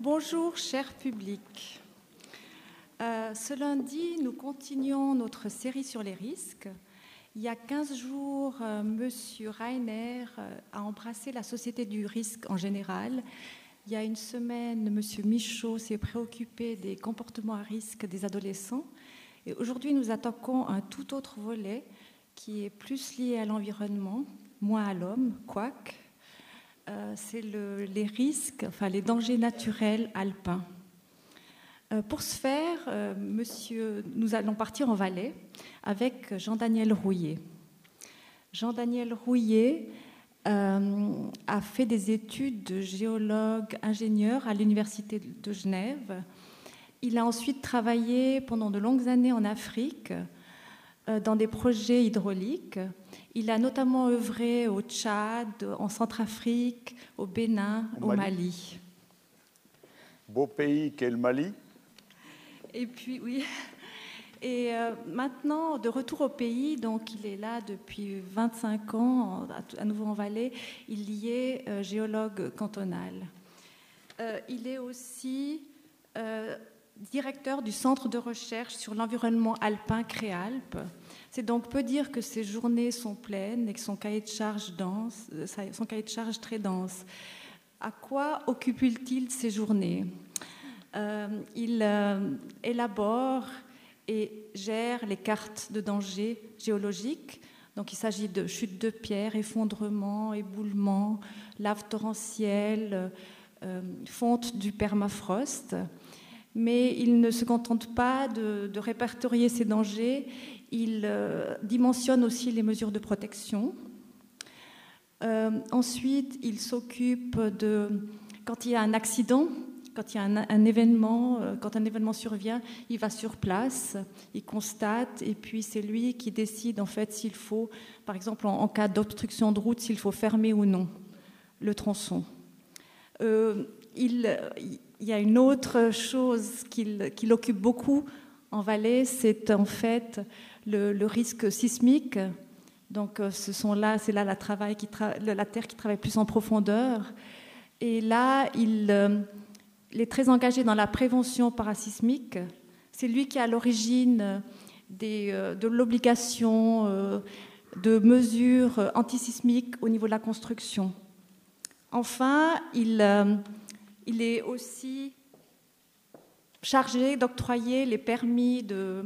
Bonjour, cher public. Euh, ce lundi, nous continuons notre série sur les risques. Il y a 15 jours, euh, Monsieur Rainer euh, a embrassé la société du risque en général. Il y a une semaine, Monsieur Michaud s'est préoccupé des comportements à risque des adolescents. Et aujourd'hui, nous attaquons un tout autre volet qui est plus lié à l'environnement, moins à l'homme, quoique. Euh, c'est le, les risques, enfin les dangers naturels alpins. Euh, pour ce faire, euh, monsieur, nous allons partir en Valais avec Jean-Daniel Rouillet. Jean-Daniel Rouillet a fait des études de géologue ingénieur à l'Université de Genève. Il a ensuite travaillé pendant de longues années en Afrique dans des projets hydrauliques. Il a notamment œuvré au Tchad, en Centrafrique, au Bénin, au, Mali. Mali. Beau pays qu'est le Mali. Et puis, oui. Et euh, maintenant, de retour au pays, donc il est là depuis 25 ans, à, nouveau en Valais, il y est euh, géologue cantonal. Euh, il est aussi euh, directeur du centre de recherche sur l'environnement alpin Créalpes. C'est donc peu dire que ses journées sont pleines et que son cahier de charge, dense, euh, son cahier de charge très dense. À quoi occupe-t-il ses journées? Euh, Il euh, élabore et gère les cartes de danger géologiques. Donc il s'agit de chutes de pierres, effondrements, éboulements, laves torrentielles, fonte du permafrost. Mais il ne se contente pas de, répertorier ces dangers, il euh, dimensionne aussi les mesures de protection. Euh, ensuite, il s'occupe de, quand il y a un accident, quand il y a un, événement, euh, quand un événement survient, il va sur place, il constate, et puis c'est lui qui décide en fait s'il faut, par exemple en, cas d'obstruction de route, s'il faut fermer ou non le tronçon. Il, il, y a une autre chose qui l'occupe beaucoup en Valais, c'est en fait le, risque sismique. Donc, euh, ce sont là, c'est là la, Terre qui travaille plus en profondeur. Et là, il, euh, il, est très engagé dans la prévention parasismique. C'est lui qui est à l'origine euh, de l'obligation de mesures antisismiques au niveau de la construction. Enfin, il, il est aussi chargé d'octroyer les permis de,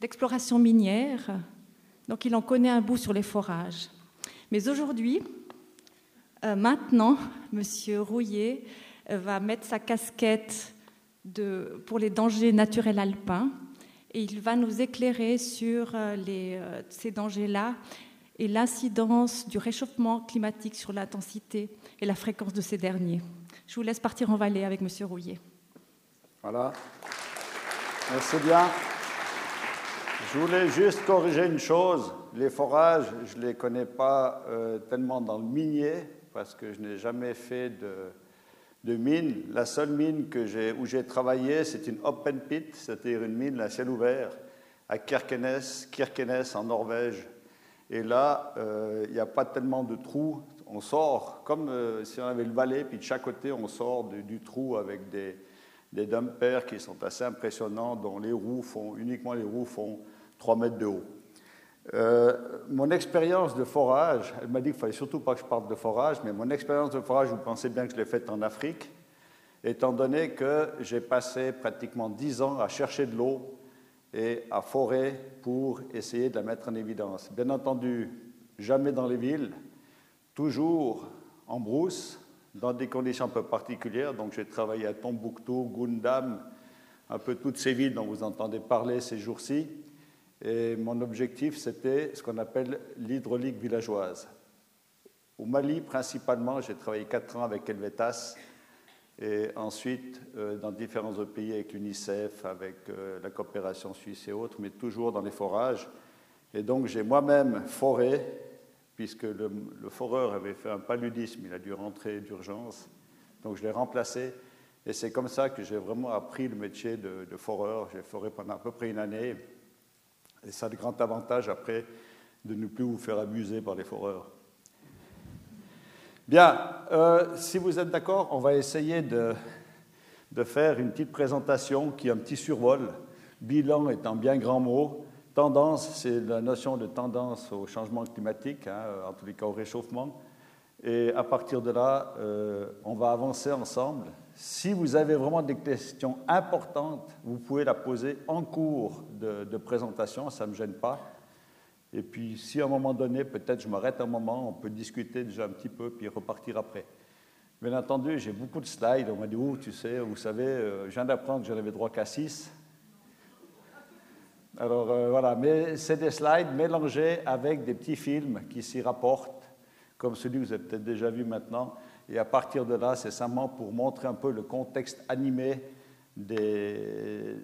d'exploration minière. Donc il en connaît un bout sur les forages. Mais aujourd'hui, euh, maintenant, M. Rouillet euh, va mettre sa casquette pour les dangers naturels alpins et il va nous éclairer sur euh, ces dangers-là et l'incidence du réchauffement climatique sur l'intensité et la fréquence de ces derniers. Je vous laisse partir en Valais avec M. Rouillet. Voilà. Merci bien. Je voulais juste corriger une chose. Les forages, je ne les connais pas euh, tellement dans le minier, parce que je n'ai jamais fait de, mine. La seule mine où j'ai travaillé, c'est une open pit, c'est-à-dire une mine à ciel ouvert, à Kirkenes, Kirkenes en Norvège. Et là, euh, il n'y a pas tellement de trous. On sort comme euh, si on avait le valet, puis de chaque côté, on sort du, trou avec des, des dumpers qui sont assez impressionnants, dont les roues font, uniquement les roues font 3 mètres de haut. Euh, mon expérience de forage, elle m'a dit qu'il fallait surtout pas que je parle de forage, mais mon expérience de forage, vous pensez bien que je l'ai faite en Afrique, étant donné que j'ai passé pratiquement 10 ans à chercher de l'eau et à forer pour essayer de la mettre en évidence. Bien entendu, jamais dans les villes, toujours en brousse, dans des conditions un peu particulières. Donc j'ai travaillé à Tombouctou, Gundam, un peu toutes ces villes dont vous entendez parler ces jours-ci. Et mon objectif, c'était ce qu'on appelle l'hydraulique villageoise. Au Mali, principalement, j'ai travaillé quatre ans avec Helvetas et ensuite euh, dans différents autres pays avec l'UNICEF, avec euh, la coopération suisse et autres, mais toujours dans les forages. Et donc j'ai moi-même foré, puisque le, le, foreur avait fait un paludisme, il a dû rentrer d'urgence. Donc je l'ai remplacé. Et c'est comme ça que j'ai vraiment appris le métier de, de foreur. J'ai foré pendant à peu près une année. Et ça a le grand avantage après de ne plus vous faire abuser par les foreurs. Bien, euh, si vous êtes d'accord, on va essayer de, de faire une petite présentation qui est un petit survol. Bilan est un bien grand mot. Tendance, c'est la notion de tendance au changement climatique, hein, en tous les cas au réchauffement. Et à partir de là, euh, on va avancer ensemble. Si vous avez vraiment des questions importantes, vous pouvez la poser en cours de, de présentation, ça ne me gêne pas. Et puis, si à un moment donné, peut-être je m'arrête un moment, on peut discuter déjà un petit peu, puis repartir après. Bien entendu, j'ai beaucoup de slides. On m'a dit, oh, tu sais, vous savez, euh, je viens d'apprendre que j'en avais droit qu'à 6. Alors euh, voilà, mais c'est des slides mélangés avec des petits films qui s'y rapportent, comme celui que vous avez peut-être déjà vu maintenant. Et à partir de là, c'est simplement pour montrer un peu le contexte animé des,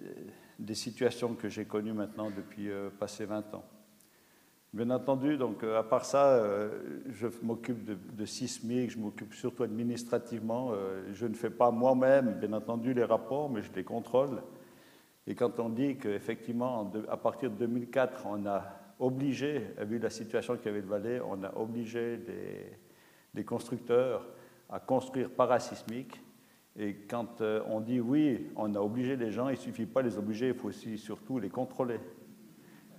situations que j'ai connues maintenant depuis euh, passé 20 ans. Bien entendu, donc euh, à part ça, euh, je m'occupe de, de, sismique, je m'occupe surtout administrativement. Je ne fais pas moi-même, bien entendu, les rapports, mais je les contrôle. Et quand on dit qu'effectivement, à partir de 2004, on a obligé, vu la situation qu'il y avait de Valais, on a obligé des, constructeurs à construire parasismique. Et quand on dit oui, on a obligé les gens, il ne suffit pas de les obliger, il faut aussi surtout les contrôler.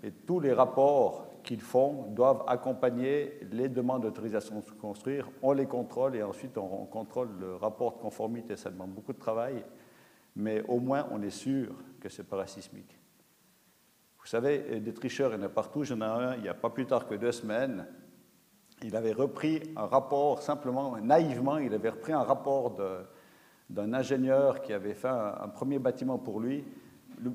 Et tous les rapports qu'ils font doivent accompagner les demandes d'autorisation de construire. On les contrôle et ensuite on, contrôle le rapport de conformité. Ça demande beaucoup de travail, mais au moins on est sûr que c'est parasismique. Vous savez, des tricheurs, il y en a partout. J'en ai un, il n'y a pas plus tard que deux semaines. Il avait repris un rapport, simplement, naïvement, il avait repris un rapport d'un ingénieur qui avait fait un premier bâtiment pour lui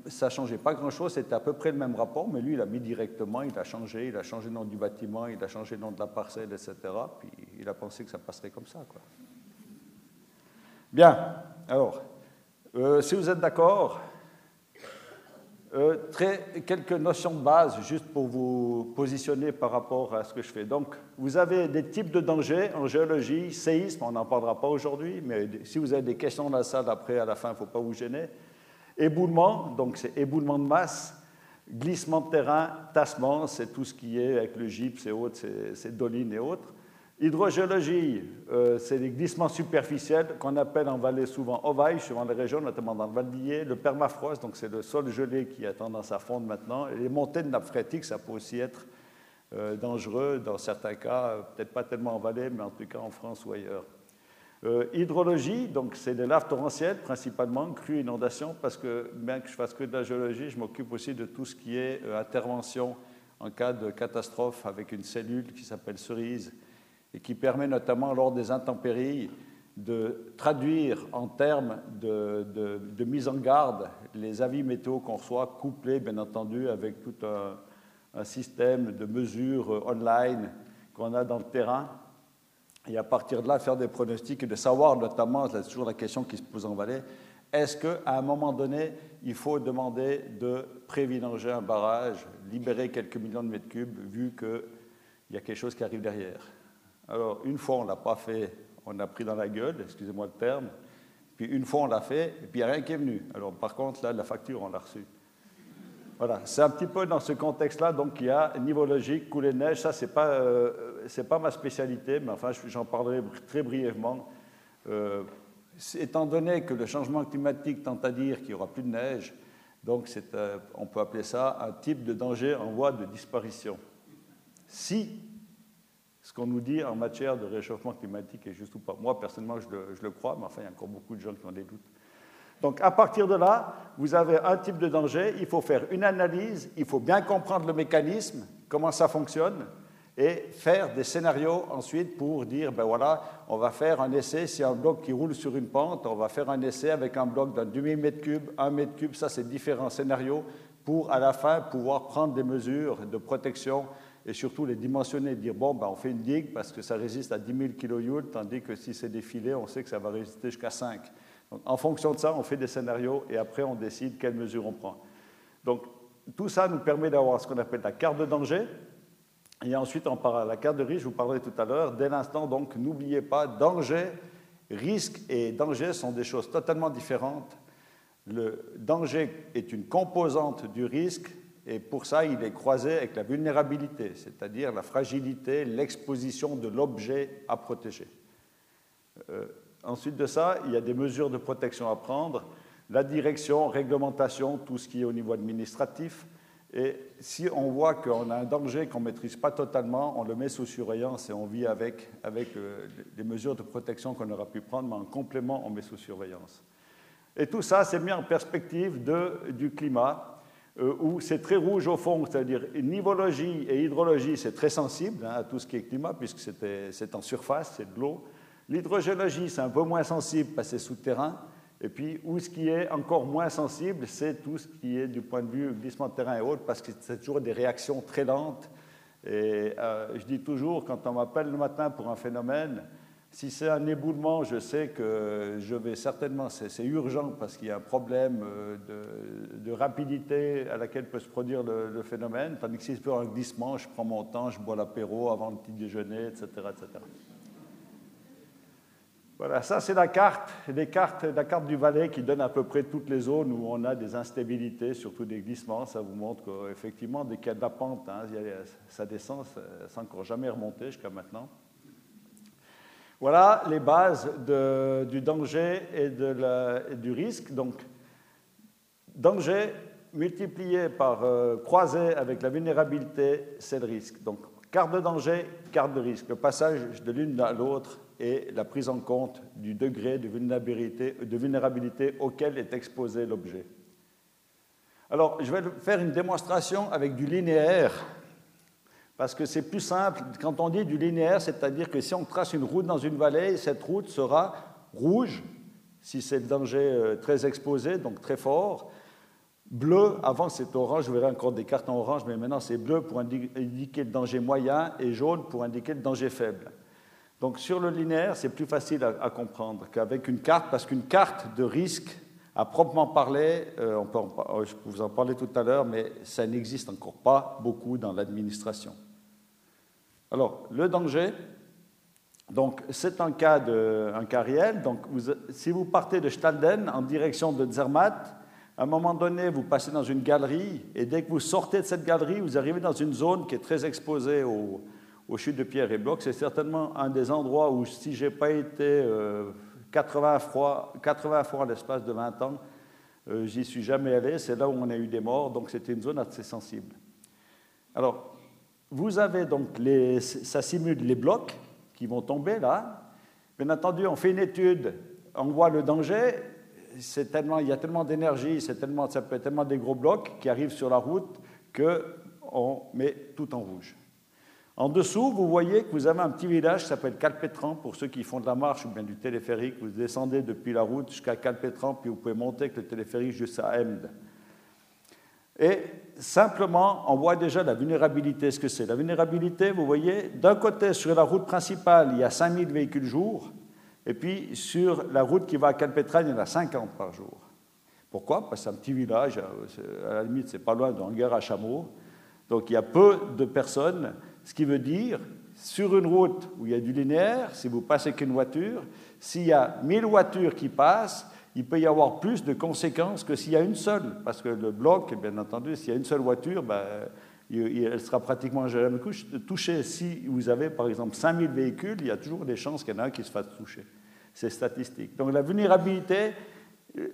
ça ne changeait pas grand-chose, c'était à peu près le même rapport, mais lui, il a mis directement, il a changé, il a changé le nom du bâtiment, il a changé le nom de la parcelle, etc. Puis il a pensé que ça passerait comme ça. Bien, alors, euh, si vous êtes d'accord, euh, quelques notions de base, juste pour vous positionner par rapport à ce que je fais. Donc, vous avez des types de dangers en géologie, séisme, on n'en parlera pas aujourd'hui, mais si vous avez des questions dans la salle après, à la fin, il ne faut pas vous gêner. Éboulement, donc c'est éboulement de masse. Glissement de terrain, tassement, c'est tout ce qui est avec le gypse et autres, c'est dolines et autres. Hydrogéologie, euh, c'est des glissements superficiels qu'on appelle en vallée souvent ovailles, suivant les régions, notamment dans le Val d'Ier. Le permafrost, donc c'est le sol gelé qui a tendance à fondre maintenant. Et les montées de nappe phréatique, ça peut aussi être euh, dangereux dans certains cas, peut-être pas tellement en vallée, mais en tout cas en France ou ailleurs. Euh, hydrologie, donc c'est des laves torrentielles principalement, crues, inondations, parce que bien que je fasse que de la géologie, je m'occupe aussi de tout ce qui est intervention en cas de catastrophe avec une cellule qui s'appelle cerise et qui permet notamment lors des intempéries de traduire en termes de, mise en garde les avis météo qu'on reçoit, couplés bien entendu avec tout un, système de mesures online qu'on a dans le terrain. Et à partir de là, faire des pronostics et de savoir notamment, c'est toujours la question qui se pose en Valais, est-ce qu'à un moment donné, il faut demander de prévidanger un barrage, libérer quelques millions de mètres cubes, vu qu'il y a quelque chose qui arrive derrière? Alors, une fois, on ne l'a pas fait, on a pris dans la gueule, excusez-moi le terme, puis une fois, on l'a fait, et puis il n'y a rien qui est venu. Alors, par contre, là, la facture, on l'a reçue. Voilà, c'est un petit peu dans ce contexte-là, donc il y a niveau logique, couler de neige, ça, c'est pas. Euh, pas ma spécialité, mais enfin, j'en parlerai très brièvement. Euh, étant donné que le changement climatique tend à dire qu'il n'y aura plus de neige, donc euh, on peut appeler ça un type de danger en voie de disparition. Si qu'on nous dit en matière de réchauffement climatique est juste ou pas, moi personnellement je le, je le crois, mais enfin il y a encore beaucoup de gens qui ont des doutes. Donc à partir de là, vous avez un type de danger, il faut faire une analyse, il faut bien comprendre le mécanisme, comment ça fonctionne, et faire des scénarios ensuite pour dire, ben voilà, on va faire un essai, si un bloc qui roule sur une pente, on va faire un essai avec un bloc d'un demi-mètre cube, un mètre cube, ça c'est différents scénarios pour à la fin pouvoir prendre des mesures de protection et surtout les dimensionner, dire bon, ben, on fait une digue parce que ça résiste à 10 000 kJ, tandis que si c'est des filets, on sait que ça va résister jusqu'à 5. Donc, en fonction de ça, on fait des scénarios et après on décide quelles mesures on prend. Donc tout ça nous permet d'avoir ce qu'on appelle la carte de danger, et ensuite, on parle à la carte de risque, je vous parlerai tout à l'heure. Dès l'instant, donc, n'oubliez pas, danger, risque et danger sont des choses totalement différentes. Le danger est une composante du risque et pour ça, il est croisé avec la vulnérabilité, c'est-à-dire la fragilité, l'exposition de l'objet à protéger. Euh, ensuite de ça, il y a des mesures de protection à prendre, la direction, réglementation, tout ce qui est au niveau administratif. Et si on voit qu'on a un danger qu'on ne maîtrise pas totalement, on le met sous surveillance et on vit avec, avec euh, les mesures de protection qu'on aura pu prendre, mais en complément, on met sous surveillance. Et tout ça, c'est mis en perspective de, du climat, euh, où c'est très rouge au fond, c'est-à-dire nivologie et hydrologie, c'est très sensible hein, à tout ce qui est climat, puisque c'est en surface, c'est de l'eau. L'hydrogéologie, c'est un peu moins sensible parce que c'est souterrain. Et puis, où ce qui est encore moins sensible, c'est tout ce qui est du point de vue glissement de terrain et autres, parce que c'est toujours des réactions très lentes. Et euh, je dis toujours, quand on m'appelle le matin pour un phénomène, si c'est un éboulement, je sais que je vais certainement, c'est urgent parce qu'il y a un problème euh, de, rapidité à laquelle peut se produire le, phénomène, tandis que si c'est un glissement, je prends mon temps, je bois l'apéro avant le petit déjeuner, etc. etc. Voilà, ça c'est la carte, les cartes, la carte du Valais qui donne à peu près toutes les zones où on a des instabilités, surtout des glissements. Ça vous montre qu'effectivement, dès qu'il y hein, ça descend sans encore jamais remonter jusqu'à maintenant. Voilà les bases du danger et, du risque. Donc, danger multiplié par euh, croisé avec la vulnérabilité, c'est le risque. Donc, carte de danger, carte de risque. Le passage de l'une à l'autre et la prise en compte du degré de vulnérabilité auquel est exposé l'objet. Alors, je vais faire une démonstration avec du linéaire, parce que c'est plus simple. Quand on dit du linéaire, c'est-à-dire que si on trace une route dans une vallée, cette route sera rouge, si c'est le danger euh, très exposé, donc très fort, bleu, avant c'était orange, vous verrez encore des cartes en orange, mais maintenant c'est bleu pour indiquer le danger moyen et jaune pour indiquer le danger faible. Donc sur le linéaire, c'est plus facile à, comprendre qu'avec une carte, parce qu'une carte de risque, à proprement parler, euh, on peut je peux vous en parler tout à l'heure, mais ça n'existe encore pas beaucoup dans l'administration. Alors, le danger, donc c'est un cas, de, un réel. Donc, si vous partez de Stalden en direction de Zermatt, à un moment donné, vous passez dans une galerie, et dès que vous sortez de cette galerie, vous arrivez dans une zone qui est très exposée au, aux chutes de pierre et blocs. C'est certainement un des endroits où, si je n'ai pas été 80 euh, fois, 80 fois en l'espace de 20 ans, euh, j'y suis jamais allé. C'est là où on a eu des morts, donc c'était une zone assez sensible. Alors, vous avez donc les, ça simule les blocs qui vont tomber là. Bien entendu, on fait une étude, on voit le danger. Il y a tellement d'énergie, c'est tellement, ça peut être tellement des gros blocs qui arrivent sur la route qu'on met tout en rouge. En dessous, vous voyez que vous avez un petit village qui s'appelle Calpétran, pour ceux qui font de la marche ou bien du téléphérique. Vous descendez depuis la route jusqu'à Calpétran, puis vous pouvez monter avec le téléphérique jusqu'à Emde. Et simplement, on voit déjà la vulnérabilité, ce que c'est. La vulnérabilité, vous voyez, d'un côté, sur la route principale, il y a 5000 véhicules jour, et puis sur la route qui va à Calpétran, il y en a 50 par jour. Pourquoi? Parce que c'est un petit village, à la limite, c'est pas loin d'un guerre à chameau. Donc il y a peu de personnes ce qui veut dire, sur une route où il y a du linéaire, si vous passez qu'une voiture, s'il y a 1000 voitures qui passent, il peut y avoir plus de conséquences que s'il y a une seule. Parce que le bloc, bien entendu, s'il y a une seule voiture, ben, elle sera pratiquement jamais touchée. Si vous avez, par exemple, 5000 véhicules, il y a toujours des chances qu'il y en un qui se fasse toucher. C'est statistique. Donc la vulnérabilité,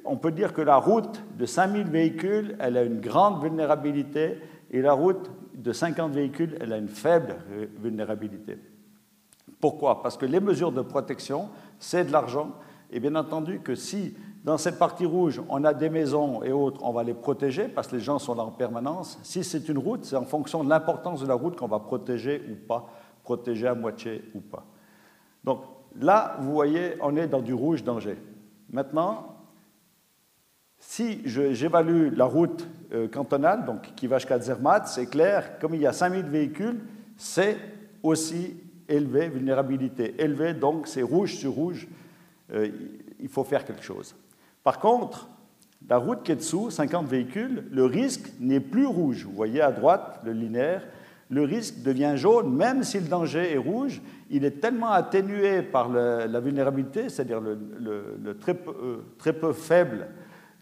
on peut dire que la route de 5000 véhicules, elle a une grande vulnérabilité et la route de 50 véhicules, elle a une faible vulnérabilité. Pourquoi? Parce que les mesures de protection, c'est de l'argent. Et bien entendu que si dans cette partie rouge, on a des maisons et autres, on va les protéger parce que les gens sont là en permanence. Si c'est une route, c'est en fonction de l'importance de la route qu'on va protéger ou pas, protéger à moitié ou pas. Donc là, vous voyez, on est dans du rouge danger. Maintenant, si j'évalue la route euh, cantonale, donc qui va jusqu'à Zermatt, c'est clair, comme il y a 5000 véhicules, c'est aussi élevé, vulnérabilité élevée, donc c'est rouge sur rouge, euh, il faut faire quelque chose. Par contre, la route qui est dessous, 50 véhicules, le risque n'est plus rouge. Vous voyez à droite le linéaire, le risque devient jaune, même si le danger est rouge, il est tellement atténué par la vulnérabilité, c'est-à-dire le, très, euh, très peu faible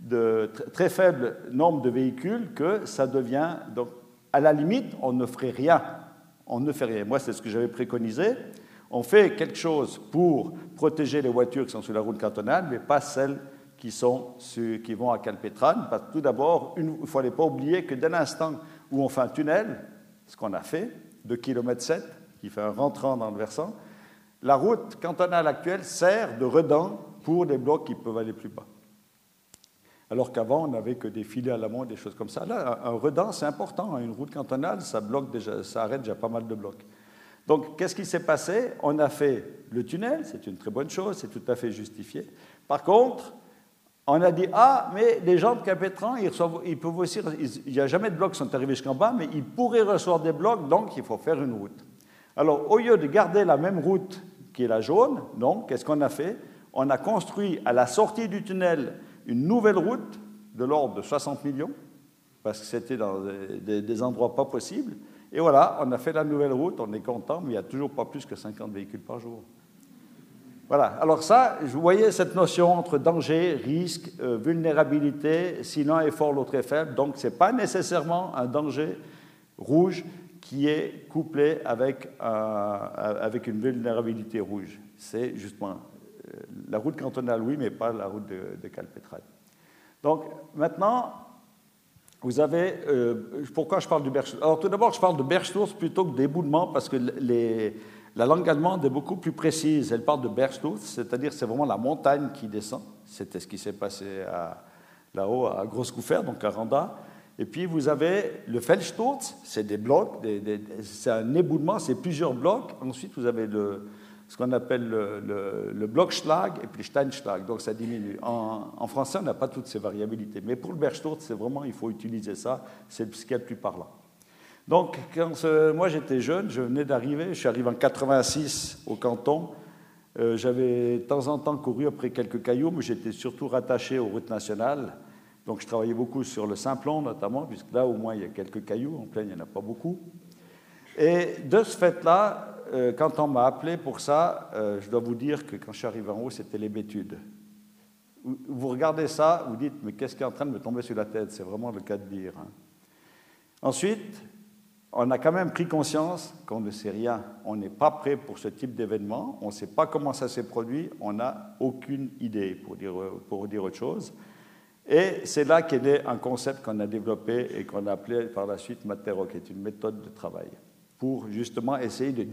de très faible nombre de véhicules que ça devient. Donc, à la limite, on ne ferait rien. On ne fait rien. Moi, c'est ce que j'avais préconisé. On fait quelque chose pour protéger les voitures qui sont sur la route cantonale, mais pas celles qui, sont qui vont à Calpétrane. Parce que tout d'abord, il ne fallait pas oublier que dès l'instant où on fait un tunnel, ce qu'on a fait, de km 7, qui fait un rentrant dans le versant, la route cantonale actuelle sert de redent pour des blocs qui peuvent aller plus bas. Alors qu'avant, on n'avait que des filets à l'amont, des choses comme ça. Là, un redent, c'est important. Une route cantonale, ça, bloque déjà, ça arrête déjà pas mal de blocs. Donc, qu'est-ce qui s'est passé? On a fait le tunnel, c'est une très bonne chose, c'est tout à fait justifié. Par contre, on a dit Ah, mais les gens de Capétran, ils, ils peuvent aussi. il n'y a jamais de blocs qui sont arrivés jusqu'en bas, mais ils pourraient recevoir des blocs, donc il faut faire une route. Alors, au lieu de garder la même route qui est la jaune, donc, qu'est-ce qu'on a fait? On a construit à la sortie du tunnel une nouvelle route de l'ordre de 60 millions, parce que c'était dans des, des, endroits pas possibles. Et voilà, on a fait la nouvelle route, on est content, mais il n'y a toujours pas plus que 50 véhicules par jour. Voilà. Alors ça, vous voyez cette notion entre danger, risque, euh, vulnérabilité, si l'un est fort, l'autre est faible. Donc ce n'est pas nécessairement un danger rouge qui est couplé avec, avec une vulnérabilité rouge. C'est justement euh, la route cantonale, oui, mais pas la route de, de. Donc maintenant, vous avez... Euh, pourquoi je parle du Berchtesgaden Alors tout d'abord, je parle de Berchtesgaden plutôt que d'éboulement parce que la langue allemande est beaucoup plus précise. Elle parle de Bergsturz, c'est-à-dire c'est vraiment la montagne qui descend. C'était ce qui s'est passé là-haut à Großkufer, donc à Randa. Et puis vous avez le Feldsturz, c'est des blocs, c'est un éboulement, c'est plusieurs blocs. Ensuite vous avez le, ce qu'on appelle le, le, Blockschlag et puis le Steinschlag, donc ça diminue. En, français, on n'a pas toutes ces variabilités. Mais pour le Bergsturz, c'est vraiment, il faut utiliser ça, c'est ce qui est le plus parlant. Donc, quand moi j'étais jeune, je venais d'arriver, je suis arrivé en 86 au canton. Euh, j'avais de temps en temps couru après quelques cailloux, mais j'étais surtout rattaché aux routes nationales. Donc, je travaillais beaucoup sur le Simplon notamment, puisque là au moins il y a quelques cailloux, en plein il n'y en a pas beaucoup. Et de ce fait-là, euh, quand on m'a appelé pour ça, euh, je dois vous dire que quand je suis arrivé en haut, c'était l'hébétude. Vous regardez ça, vous dites, mais qu'est-ce qui est en train de me tomber sur la tête? C'est vraiment le cas de dire. Hein. Ensuite, on a quand même pris conscience qu'on ne sait rien. On n'est pas prêt pour ce type d'événement. On ne sait pas comment ça s'est produit. On n'a aucune idée, pour dire, pour dire autre chose. Et c'est là qu'est né un concept qu'on a développé et qu'on a appelé par la suite Matero, qui est une méthode de travail, pour justement essayer de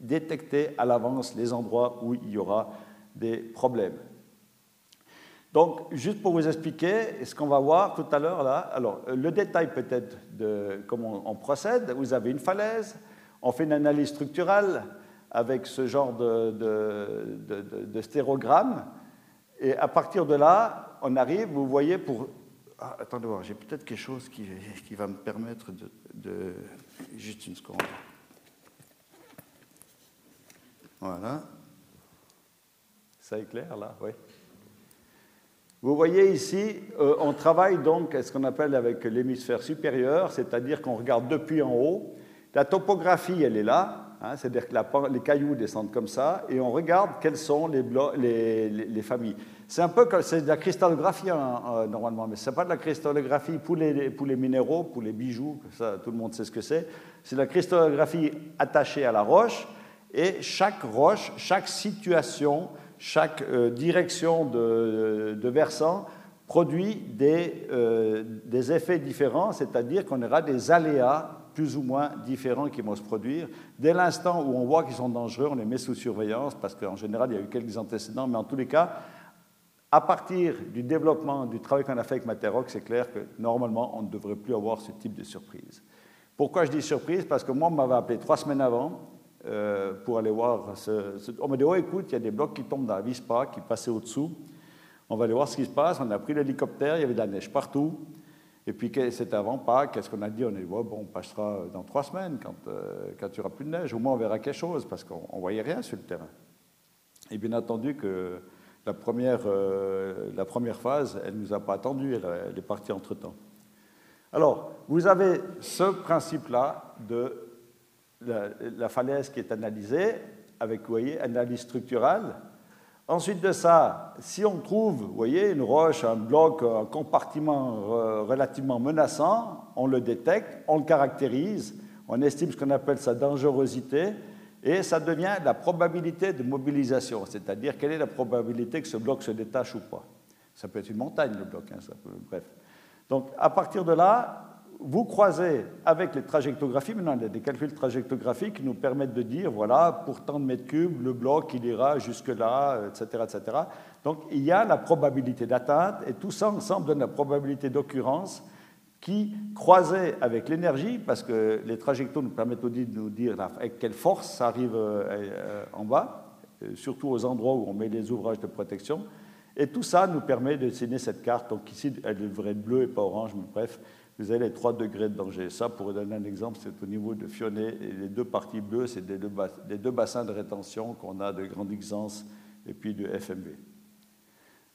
détecter, à l'avance les endroits où il y aura des problèmes. Donc, juste pour vous expliquer ce qu'on va voir tout à l'heure là, alors le détail peut-être de comment on, procède. Vous avez une falaise, on fait une analyse structurelle avec ce genre de, de, stérogramme, et à partir de là, on arrive, vous voyez, pour. Ah, attendez voir, j'ai peut-être quelque chose qui, qui, va me permettre de. Juste une seconde. Voilà. Ça est clair là, oui. Vous voyez ici, euh, on travaille donc à ce qu'on appelle avec l'hémisphère supérieur, c'est-à-dire qu'on regarde depuis en haut. La topographie, elle est là, hein, c'est-à-dire que les cailloux descendent comme ça, et on regarde quelles sont les, les, familles. C'est un peu comme c'est de la cristallographie hein, euh, normalement, mais ce n'est pas de la cristallographie pour les, minéraux, pour les bijoux, tout le monde sait ce que c'est. C'est de la cristallographie attachée à la roche, et chaque roche, chaque situation, chaque euh, direction de, versant produit des, euh, des effets différents, c'est-à-dire qu'on aura des aléas plus ou moins différents qui vont se produire. Dès l'instant où on voit qu'ils sont dangereux, on les met sous surveillance, parce qu'en général, il y a eu quelques antécédents, mais en tous les cas, à partir du développement, du travail qu'on a fait avec Materoc, c'est clair que normalement, on ne devrait plus avoir ce type de surprise. Pourquoi je dis surprise? Parce que moi, on m'avait appelé trois semaines avant, euh, pour aller voir. Ce, On m'a dit Oh, écoute, il y a des blocs qui tombent dans la Vispa, qui passaient au-dessous. On va aller voir ce qui se passe. On a pris l'hélicoptère, il y avait de la neige partout. Et puis, c'était avant Pâques. Qu'est-ce qu'on a dit? On a dit bon, on passera dans trois semaines, quand, euh, quand il n'y aura plus de neige. Au moins, on verra quelque chose, parce qu'on ne voyait rien sur le terrain. Et bien entendu que la première, euh, la première phase, elle ne nous a pas attendu, elle, est partie entre-temps. Alors, vous avez ce principe-là de la, falaise qui est analysée, avec, vous voyez, analyse structurale. Ensuite de ça, si on trouve, vous voyez, une roche, un bloc, un compartiment relativement menaçant, on le détecte, on le caractérise, on estime ce qu'on appelle sa dangerosité, et ça devient la probabilité de mobilisation, c'est-à-dire quelle est la probabilité que ce bloc se détache ou pas. Ça peut être une montagne, le bloc, hein, bref. Donc, à partir de là, vous croisez avec les trajectographies, maintenant il y a des calculs trajectographiques qui nous permettent de dire, voilà, pour tant de mètres cubes, le bloc, il ira jusque-là, etc., etc. Donc, il y a la probabilité d'atteinte, et tout ça ensemble donne la probabilité d'occurrence qui, croisée avec l'énergie, parce que les trajectoires nous permettent de nous dire avec quelle force ça arrive euh, euh, en bas, euh, surtout aux endroits où on met les ouvrages de protection. Et tout ça nous permet de dessiner cette carte. Donc ici, elle devrait être bleue et pas orange, mais bref, vous avez les 3 degrés de danger. Ça, pour donner un exemple, c'est au niveau de Fionnet. Et les deux parties bleues, c'est les deux bassins de rétention qu'on a de Grande Xance et puis de FMB.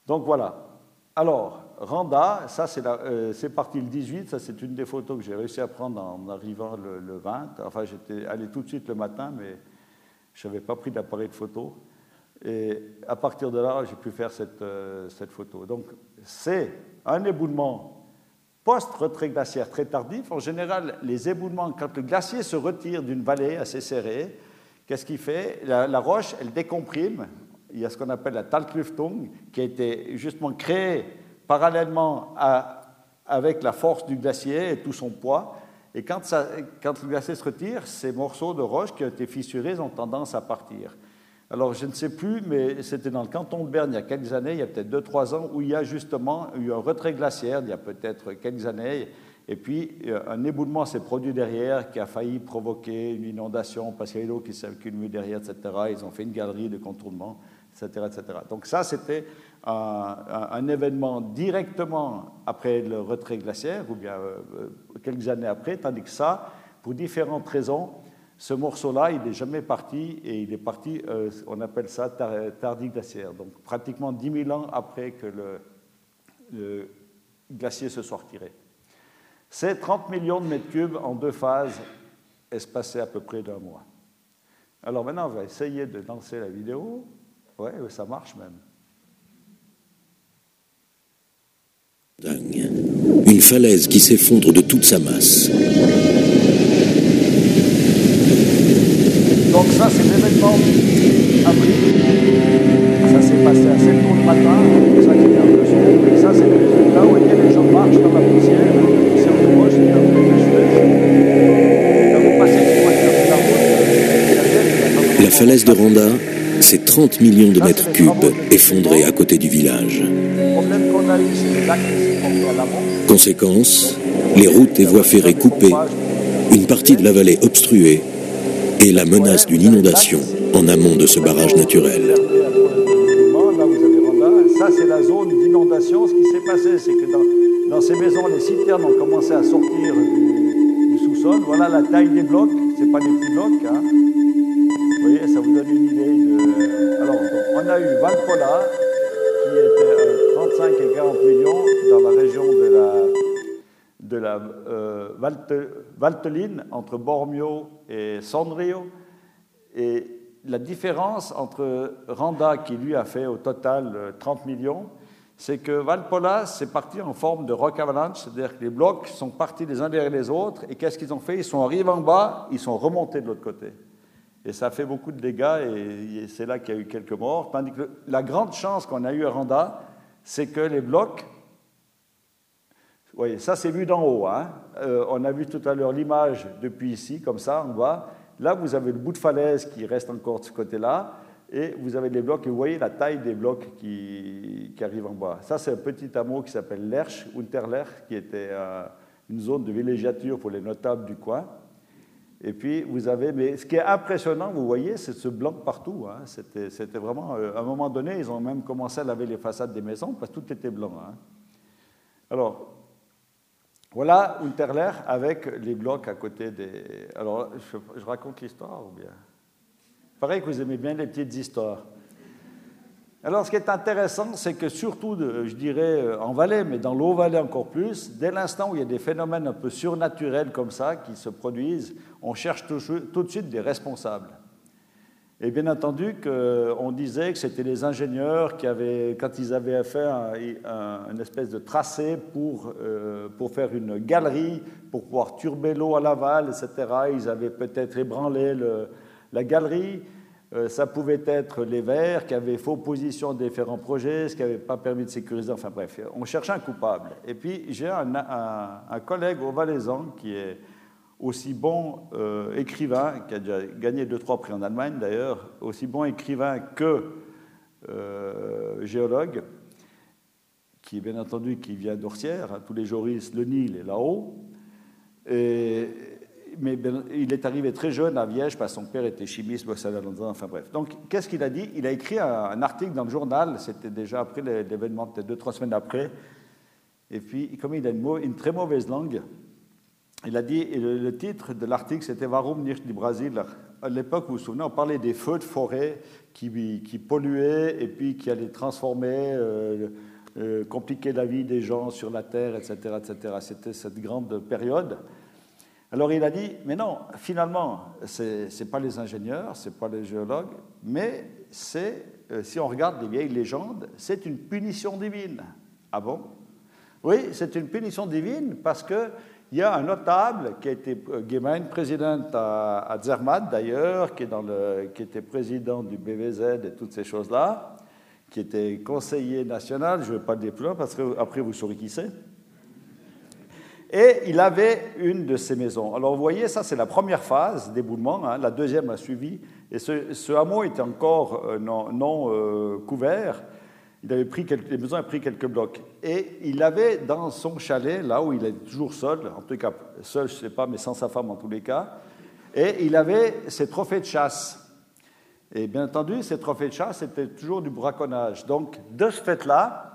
Donc voilà, alors, Randa, ça euh, c'est parti le 18, ça c'est une des photos que j'ai réussi à prendre en arrivant le, 20. Enfin, j'étais allé tout de suite le matin, mais je n'avais pas pris d'appareil de photo. Et à partir de là, j'ai pu faire cette, euh, cette photo. Donc, c'est un éboulement post-retrait glaciaire très tardif. En général, les éboulements, quand le glacier se retire d'une vallée assez serrée, qu'est-ce qu'il fait? La, roche, elle décomprime, il y a ce qu'on appelle la Talklüftung, qui a été justement créée parallèlement avec la force du glacier et tout son poids. Et quand, le glacier se retire, ces morceaux de roche qui ont été fissurés ont tendance à partir. Alors, je ne sais plus, mais c'était dans le canton de Berne il y a quelques années, il y a peut-être 2-3 ans, où il y a justement eu un retrait glaciaire, il y a peut-être quelques années, et puis euh, un éboulement s'est produit derrière qui a failli provoquer une inondation parce qu'il y a l'eau qui s'est accumulée derrière, etc. Ils ont fait une galerie de contournement etc. Donc ça, c'était un, événement directement après le retrait glaciaire, ou bien euh, quelques années après, tandis que ça, pour différentes raisons, ce morceau-là, il n'est jamais parti, et il est parti, euh, on appelle ça tardi glaciaire, donc pratiquement 10 000 ans après que le, le glacier se soit retiré. C'est 30 millions de mètres cubes en deux phases, espacées à peu près d'un mois. Alors maintenant, on va essayer de lancer la vidéo. Ouais, ça marche même. Une falaise qui s'effondre de toute sa masse. Donc ça, c'est l'événement avril. Ça s'est passé à 7 h le matin, c'est ça qui est un peu. Et ça, c'est le résultat où les gens marchent dans la poussière, la poussière de roche, c'est un peu La falaise de Randa c'est 30 millions de mètres cubes effondrés à côté du village. Conséquence, les routes et voies ferrées coupées, une partie de la vallée obstruée et la menace d'une inondation en amont de ce barrage naturel. Ça, c'est la zone d'inondation. Ce qui s'est passé, c'est que dans, ces maisons, les citernes ont commencé à sortir du, sous-sol. Voilà la taille des blocs. Ce pas des petits blocs. Hein. Vous voyez, ça vous donne une idée a eu Valpola, qui était 35 euh, et 40 millions dans la région de la, de la euh, Valteline, entre Bormio et Sondrio. Et la différence entre Randa, qui lui a fait au total 30 euh, millions, c'est que Valpola, c'est parti en forme de rock avalanche, c'est-à-dire que les blocs sont partis les uns derrière les autres, et qu'est-ce qu'ils ont fait? Ils sont arrivés en bas, ils sont remontés de l'autre côté. Et ça a fait beaucoup de dégâts et c'est là qu'il y a eu quelques morts. Tandis que la grande chance qu'on a eue à Randa, c'est que les blocs, vous voyez, ça c'est vu d'en haut. Hein. Euh, on a vu tout à l'heure l'image depuis ici, comme ça, en bas. Là, vous avez le bout de falaise qui reste encore de ce côté-là. Et vous avez les blocs, et vous voyez la taille des blocs qui, qui arrivent en bas. Ça, c'est un petit hameau qui s'appelle Lerch, Unterlerch, qui était euh, une zone de villégiature pour les notables du coin. Et puis, vous avez, mais ce qui est impressionnant, vous voyez, c'est ce blanc partout. Hein. C'était vraiment, euh, à un moment donné, ils ont même commencé à laver les façades des maisons parce que tout était blanc. Hein. Alors, voilà Unterler avec les blocs à côté des. Alors, je, raconte l'histoire ou bien? Pareil que vous aimez bien les petites histoires. Alors, ce qui est intéressant, c'est que surtout, je dirais, euh, en vallée, mais dans l'eau-vallée encore plus, dès l'instant où il y a des phénomènes un peu surnaturels comme ça qui se produisent, on cherche tout, de suite des responsables. Et bien entendu qu'on disait que c'était les ingénieurs qui avaient, quand ils avaient fait un, une espèce de tracé pour, euh, pour faire une galerie, pour pouvoir turber l'eau à l'aval, etc., ils avaient peut-être ébranlé La galerie, euh, ça pouvait être les Verts qui avaient fait opposition à différents projets, ce qui n'avait pas permis de sécuriser. Enfin bref, on cherchait un coupable. Et puis j'ai un, collègue au Valaisan qui est aussi bon euh, écrivain, qui a déjà gagné deux, trois prix en Allemagne d'ailleurs, aussi bon écrivain que euh, géologue, qui bien entendu qui vient d'Orsières, hein, tous les jours le Nil est là-haut. Et mais ben, il est arrivé très jeune à Viège parce que son père était chimiste, enfin bref. Donc, qu'est-ce qu'il a dit? Il a écrit un, article dans le journal, c'était déjà après l'événement, peut-être deux, trois semaines après. Et puis, comme il a une, très mauvaise langue, il a dit, le, titre de l'article, c'était Warum nicht du Brésil À l'époque, vous vous souvenez, on parlait des feux de forêt qui, qui polluaient et puis qui allaient transformer, euh, euh, compliquer la vie des gens sur la terre, etc. etc. C'était cette grande période. Alors il a dit, mais non, finalement, ce n'est pas les ingénieurs, ce n'est pas les géologues, mais c'est, euh, si on regarde les vieilles légendes, c'est une punition divine. Ah bon? Oui, c'est une punition divine parce qu'il y a un notable qui a été euh, président à, Zermatt d'ailleurs, qui, qui était président du BVZ et toutes ces choses-là, qui était conseiller national, je ne vais pas le dire plus loin parce qu'après vous saurez qui c'est. Et il avait une de ces maisons. Alors vous voyez, ça c'est la première phase d'éboulement, hein. la deuxième a suivi. Et ce, hameau était encore euh, non, euh, couvert. Il avait pris quelques, les maisons avaient pris quelques blocs. Et il avait dans son chalet, là où il est toujours seul, en tout cas seul, je ne sais pas, mais sans sa femme en tous les cas, et il avait ses trophées de chasse. Et bien entendu, ces trophées de chasse, c'était toujours du braconnage. Donc, de ce fait-là,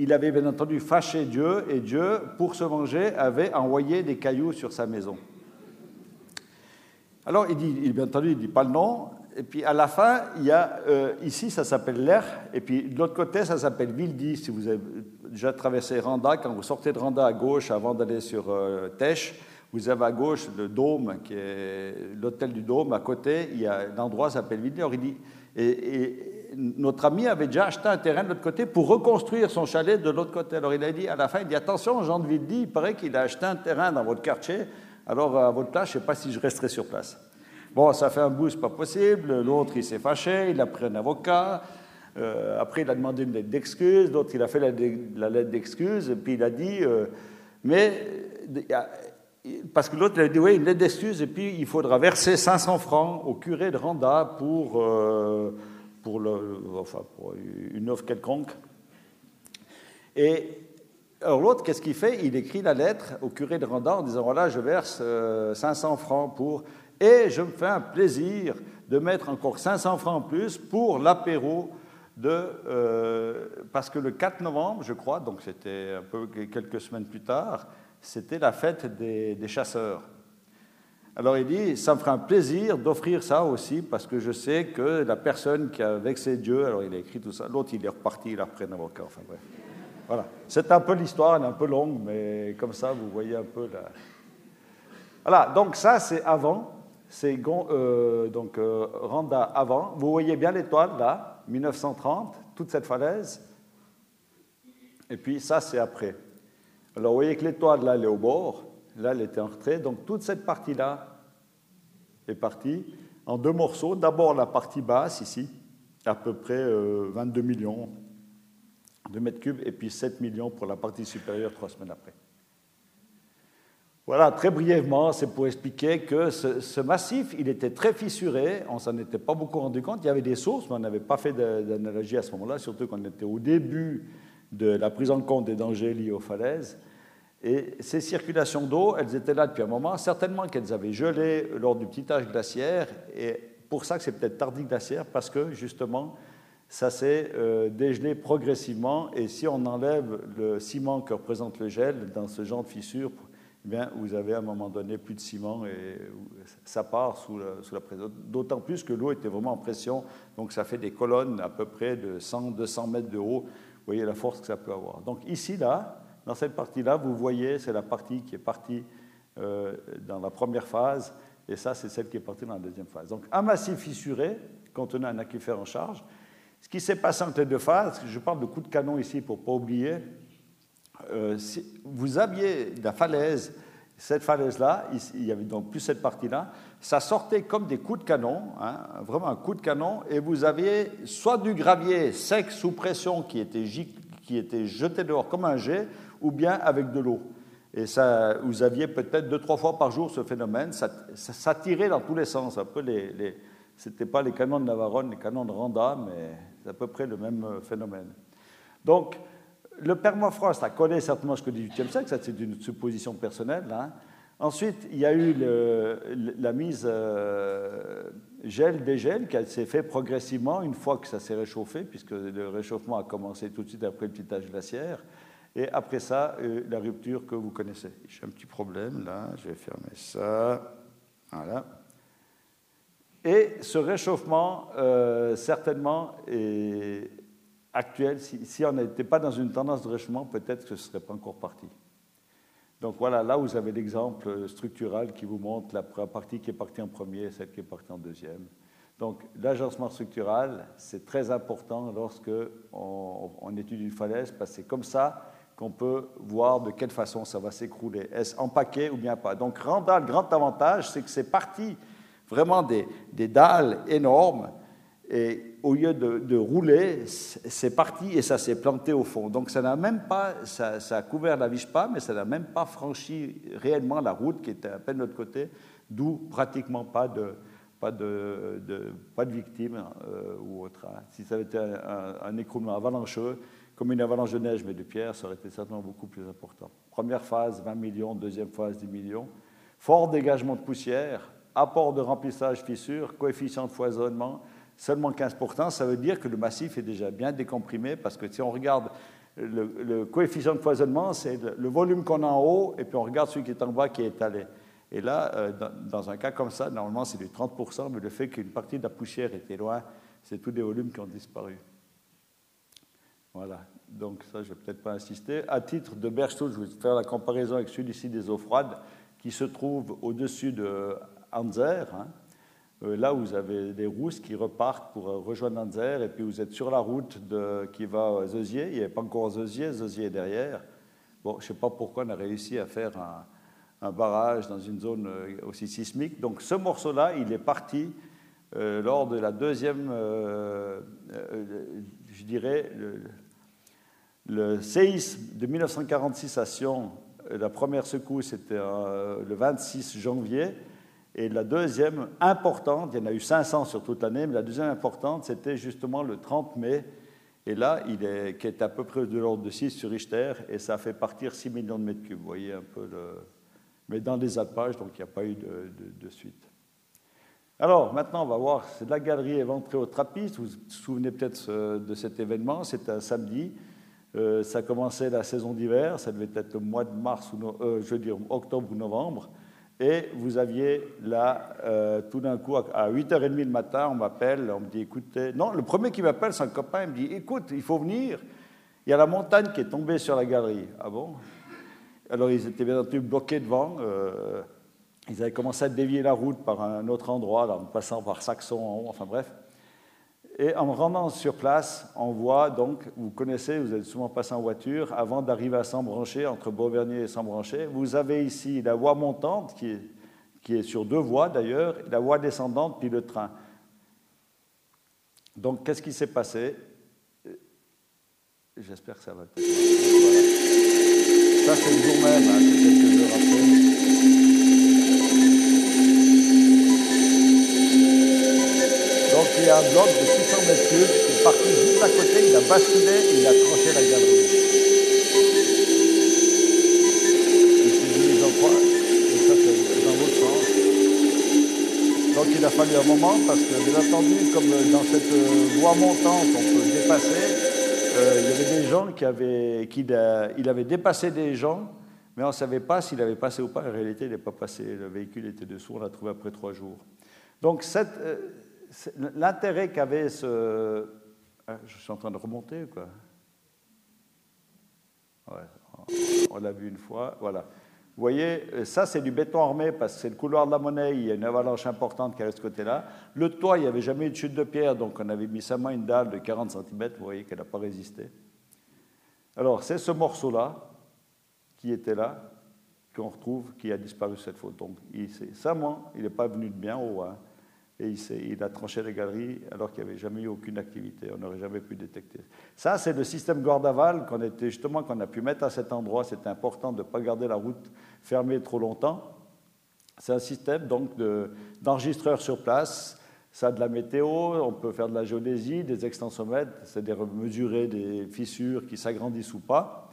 il avait bien entendu fâché Dieu, et Dieu, pour se venger, avait envoyé des cailloux sur sa maison. Alors, il dit, bien entendu, il ne dit pas le nom, et puis à la fin, il y a, euh, ici, ça s'appelle l'air, et puis de l'autre côté, ça s'appelle Vildi. Si vous avez déjà traversé Randa, quand vous sortez de Randa à gauche avant d'aller sur euh, Tèche, vous avez à gauche le dôme, qui est l'hôtel du dôme. À côté, il y a un endroit qui s'appelle Vildi. Alors il dit, et notre ami avait déjà acheté un terrain de l'autre côté pour reconstruire son chalet de l'autre côté. Alors il a dit à la fin, il dit attention, Jean de il paraît qu'il a acheté un terrain dans votre quartier. Alors à votre place, je ne sais pas si je resterai sur place. Bon, ça fait un bout, c'est pas possible. L'autre, il s'est fâché, il a pris un avocat. Euh, après, il a demandé une lettre d'excuse. L'autre, il a fait la, lettre d'excuse. Puis il a dit, euh, mais parce que l'autre, il a dit, oui, une lettre d'excuse. Et puis il faudra verser 500 francs au curé de Randa pour euh, pour, une offre quelconque. Et l'autre, qu'est-ce qu'il fait? Il écrit la lettre au curé de Randa en disant voilà, je verse 500 euh, francs pour et je me fais un plaisir de mettre encore 500 francs en plus pour l'apéro de euh, parce que le 4 novembre, je crois, donc c'était un peu quelques semaines plus tard, c'était la fête des chasseurs. Alors il dit, ça me ferait un plaisir d'offrir ça aussi, parce que je sais que la personne qui a vexé Dieu, alors il a écrit tout ça, l'autre il est reparti, il a repris un avocat, enfin bref. Voilà, c'est un peu l'histoire, elle est un peu longue, mais comme ça vous voyez un peu la... Voilà, donc ça c'est avant, c'est euh, donc euh, Randa avant. Vous voyez bien l'étoile là, 1930, toute cette falaise. Et puis ça c'est après. Alors vous voyez que l'étoile là elle est au bord, Là, elle était en retrait. Donc toute cette partie-là est partie en deux morceaux. D'abord la partie basse, ici, à peu près 22 euh, millions de mètres cubes, et puis 7 millions pour la partie supérieure trois semaines après. Voilà, très brièvement, c'est pour expliquer que ce, massif, il était très fissuré, on s'en était pas beaucoup rendu compte, il y avait des sources, mais on n'avait pas fait d'analogie à ce moment-là, surtout qu'on était au début de la prise en compte des dangers liés aux falaises. Et ces circulations d'eau, elles étaient là depuis un moment. Certainement qu'elles avaient gelé lors du petit âge glaciaire. Et pour ça que c'est peut-être tardi glaciaire, parce que justement, ça s'est euh, dégelé progressivement. Et si on enlève le ciment que représente le gel dans ce genre de fissure, eh bien, vous avez à un moment donné plus de ciment et ça part sous la, sous pression. D'autant plus que l'eau était vraiment en pression, donc ça fait des colonnes à peu près de 100-200 mètres de haut. Vous voyez la force que ça peut avoir. Donc ici, là, dans cette partie-là, vous voyez, c'est la partie qui est partie euh, dans la première phase, et ça, c'est celle qui est partie dans la deuxième phase. Donc, un massif fissuré contenant un aquifère en charge. Ce qui s'est passé entre les deux phases, je parle de coups de canon ici pour ne pas oublier, euh, vous aviez la falaise, cette falaise-là, il n'y avait donc plus cette partie-là, ça sortait comme des coups de canon, hein, vraiment un coup de canon, et vous aviez soit du gravier sec sous pression qui était, qui était jeté dehors comme un jet, ou bien avec de l'eau. Et ça, vous aviez peut-être deux, trois fois par jour ce phénomène, ça, ça, tirait dans tous les sens, un peu c'était pas les canons de Navarone, les canons de Randa, mais c'est à peu près le même phénomène. Donc, le permafrost a collé certainement jusqu'au XVIIIe siècle, ça c'est une supposition personnelle. Hein. Ensuite, il y a eu la mise euh, gel-dégel qui s'est fait progressivement une fois que ça s'est réchauffé, puisque le réchauffement a commencé tout de suite après le petit âge glaciaire. Et après ça, euh, la rupture que vous connaissez. J'ai un petit problème là, je vais fermer ça. Voilà. Et ce réchauffement, euh, certainement, est, actuelle, si, on n'était pas dans une tendance de réchauffement, peut-être que ce ne serait pas encore parti. Donc voilà, là vous avez l'exemple structural qui vous montre la partie qui est partie en premier et celle qui est partie en deuxième. Donc l'agencement structural, c'est très important lorsque on, étudie une falaise, parce que c'est comme ça qu'on peut voir de quelle façon ça va s'écrouler. Est-ce empaqué ou bien pas? Donc Randall, grand avantage, c'est que c'est parti vraiment des, dalles énormes et au lieu de, rouler, c'est parti et ça s'est planté au fond. Donc ça n'a même pas, ça, a couvert la Vishpa, mais ça n'a même pas franchi réellement la route qui était à peine de l'autre côté, d'où pratiquement pas de, pas de, pas de victimes euh, ou autre. Si ça avait été un, écroulement avalancheux, comme une avalanche de neige mais de pierre, ça aurait été certainement beaucoup plus important. Première phase, 20 millions, deuxième phase, 10 millions. Fort dégagement de poussière, apport de remplissage fissure, coefficient de foisonnement, seulement 15%, ça veut dire que le massif est déjà bien décomprimé, parce que si on regarde le, coefficient de foisonnement, c'est le, volume qu'on a en haut, et puis on regarde celui qui est en bas qui est étalé. Et là, euh, dans, un cas comme ça, normalement c'est du 30%, mais le fait qu'une partie de la poussière était loin, c'est tous des volumes qui ont disparu. Voilà, donc ça je ne vais peut-être pas insister. À titre de Berchtold, je vais faire la comparaison avec celui-ci des eaux froides, qui se trouve au-dessus de Anzer, hein, euh, là, vous avez des rousses qui repartent pour euh, rejoindre Anzer, et puis vous êtes sur la route qui va à Zeusier. Il n'y avait pas encore Zeusier, Zeusier est derrière. Bon, je ne sais pas pourquoi on a réussi à faire un, barrage dans une zone euh, aussi sismique. Donc ce morceau-là, il est parti lors de la deuxième, je dirais, le, séisme de 1946 à Sion. La première secousse, c'était le 26 janvier. Et la deuxième importante, il y en a eu 500 sur toute l'année, mais la deuxième importante, c'était justement le 30 mai. Et là, il est, qui est à peu près de l'ordre de 6 sur Richter, et ça fait partir 6 millions de mètres cubes. Vous voyez un peu le. Mais dans des alpages, donc il n'y a pas eu de, suite. Alors, maintenant, on va voir, c'est la galerie éventrée au trappiste. Vous vous souvenez peut-être de cet événement, c'était un samedi. Euh, ça commençait la saison d'hiver, ça devait être le mois de mars, ou euh, je veux dire octobre ou novembre. Et vous aviez là, euh, tout d'un coup, à 8h30 le matin, on m'appelle, on me dit, écoutez, non, le premier qui m'appelle, c'est un copain, il me dit, écoute, il faut venir, il y a la montagne qui est tombée sur la galerie. Ah bon? Alors ils étaient bien entendu bloqués devant, euh, ils avaient commencé à dévier la route par un autre endroit, en passant par Saxon en haut, enfin bref. Et en rendant sur place, on voit donc, vous connaissez, vous êtes souvent passé en voiture, avant d'arriver à Saint-Branché, entre Beauvernier et Saint-Branché, vous avez ici la voie montante, qui est, qui est sur deux voies d'ailleurs, la voie descendante, puis le train. Donc, qu'est-ce qui s'est passé? J'espère que ça va. Voilà. Ça, c'est le jour même, hein, c'est quelques heures après. Donc il y a un bloc de 600 mètres cubes qui est parti juste à côté, il a basculé et il a tranché la galerie. Donc il a fallu un moment parce que bien entendu, comme dans cette voie montante on peut dépasser, euh, il y avait des gens qui avaient, il avait dépassé des gens, mais on ne savait pas s'il avait passé ou pas. En réalité, il n'est pas passé. Le véhicule était dessous, on l'a trouvé après trois jours. Donc cette, euh, l'intérêt qu'avait ce. Ah, je suis en train de remonter, quoi? on l'a vu une fois, voilà. Vous voyez, ça c'est du béton armé parce que c'est le couloir de la monnaie, il y a une avalanche importante qui est de ce côté-là. Le toit, il n'y avait jamais eu de chute de pierre, donc on avait mis seulement une dalle de 40 cm, vous voyez qu'elle n'a pas résisté. Alors c'est ce morceau-là qui était là, qu'on retrouve qui a disparu cette fois. Donc, il, Saman, il n'est pas venu de bien haut. Hein, et il, a tranché les galeries alors qu'il n'y avait jamais eu aucune activité. On n'aurait jamais pu détecter. Ça, c'est le système Gordaval qu'on qu'on a pu mettre à cet endroit. C'était important de ne pas garder la route fermée trop longtemps. C'est un système donc d'enregistreurs sur place. Ça a de la météo, on peut faire de la géodésie, des extensomètres, c'est-à-dire mesurer des fissures qui s'agrandissent ou pas.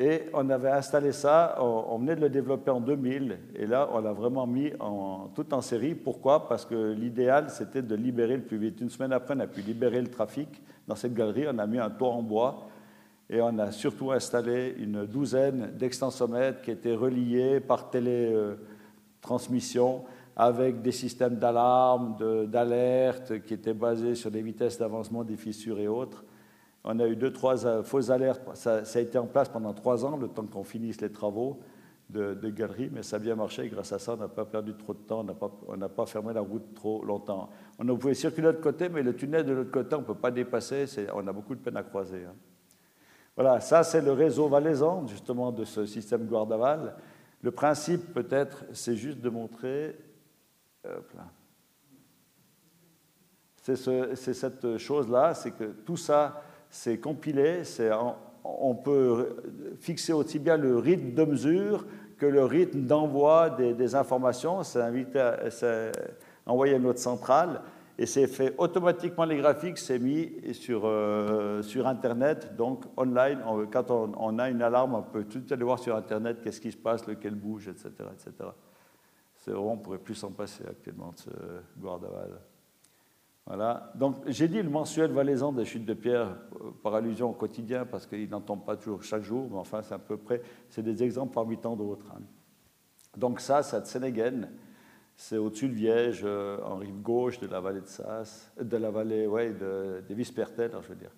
Et on avait installé ça, on, venait de le développer en 2000, et là, on l'a vraiment mis en, tout en série. Pourquoi? Parce que l'idéal, c'était de libérer le plus vite. Une semaine après, on a pu libérer le trafic. Dans cette galerie, on a mis un toit en bois, et on a surtout installé une douzaine d'extensomètres qui étaient reliés par télétransmission avec des systèmes d'alarme, d'alerte qui étaient basés sur des vitesses d'avancement des fissures et autres. On a eu deux, trois euh, fausses alertes. Ça, a été en place pendant trois ans, le temps qu'on finisse les travaux de, galerie, mais ça a bien marché. Grâce à ça, on n'a pas perdu trop de temps, on n'a pas, fermé la route trop longtemps. On pouvait circuler de l'autre côté, mais le tunnel de l'autre côté, on ne peut pas dépasser. On a beaucoup de peine à croiser. Hein. Voilà, ça c'est le réseau valaisan, justement, de ce système Guardaval. Le principe, peut-être, c'est juste de montrer. C'est cette chose-là, c'est que tout ça, c'est compilé, on peut fixer aussi bien le rythme de mesure que le rythme d'envoi des, informations. C'est envoyé à notre centrale et c'est fait automatiquement. Les graphiques, c'est mis sur, euh, sur Internet, donc online. quand on, a une alarme, on peut tout aller voir sur Internet qu'est-ce qui se passe, lequel bouge, etc. etc. On pourrait plus s'en passer actuellement de ce Guardaval. Voilà. Donc, j'ai dit le mensuel valaisan des chutes de pierre euh, par allusion au quotidien, parce qu'il n'en tombe pas toujours chaque jour, mais enfin, c'est à peu près, c'est des exemples parmi tant d'autres. Hein. Donc, ça, c'est à Sénégal, c'est au-dessus de Viège, euh, en rive gauche de la vallée de Sasse, de la vallée, ouais, de, des Vispertel, je veux dire.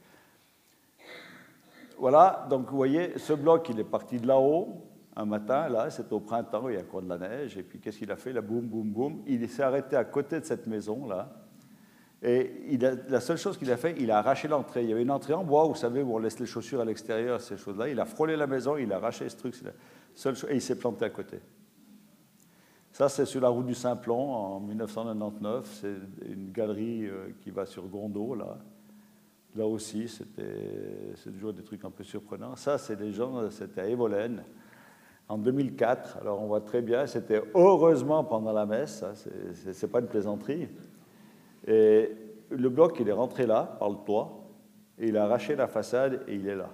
Voilà, donc vous voyez, ce bloc, il est parti de là-haut, un matin, là, c'était au printemps, il y a encore de la neige, et puis qu'est-ce qu'il a fait? Là, boum, boum, boum, il s'est arrêté à côté de cette maison, là, et la seule chose qu'il a fait, il a arraché l'entrée. Il y avait une entrée en bois, vous savez, où on laisse les chaussures à l'extérieur, ces choses-là. Il a frôlé la maison, il a arraché ce truc, seule et il s'est planté à côté. Ça, c'est sur la route du Simplon en 1999. C'est une galerie euh, qui va sur Gondo, là. Là aussi, c'est toujours des trucs un peu surprenants. Ça, c'est des gens, c'était à Evolène en 2004. Alors, on voit très bien, c'était heureusement pendant la messe, c'est pas une plaisanterie. Et le bloc, il est rentré là, par le toit, et il a arraché la façade, et il est là.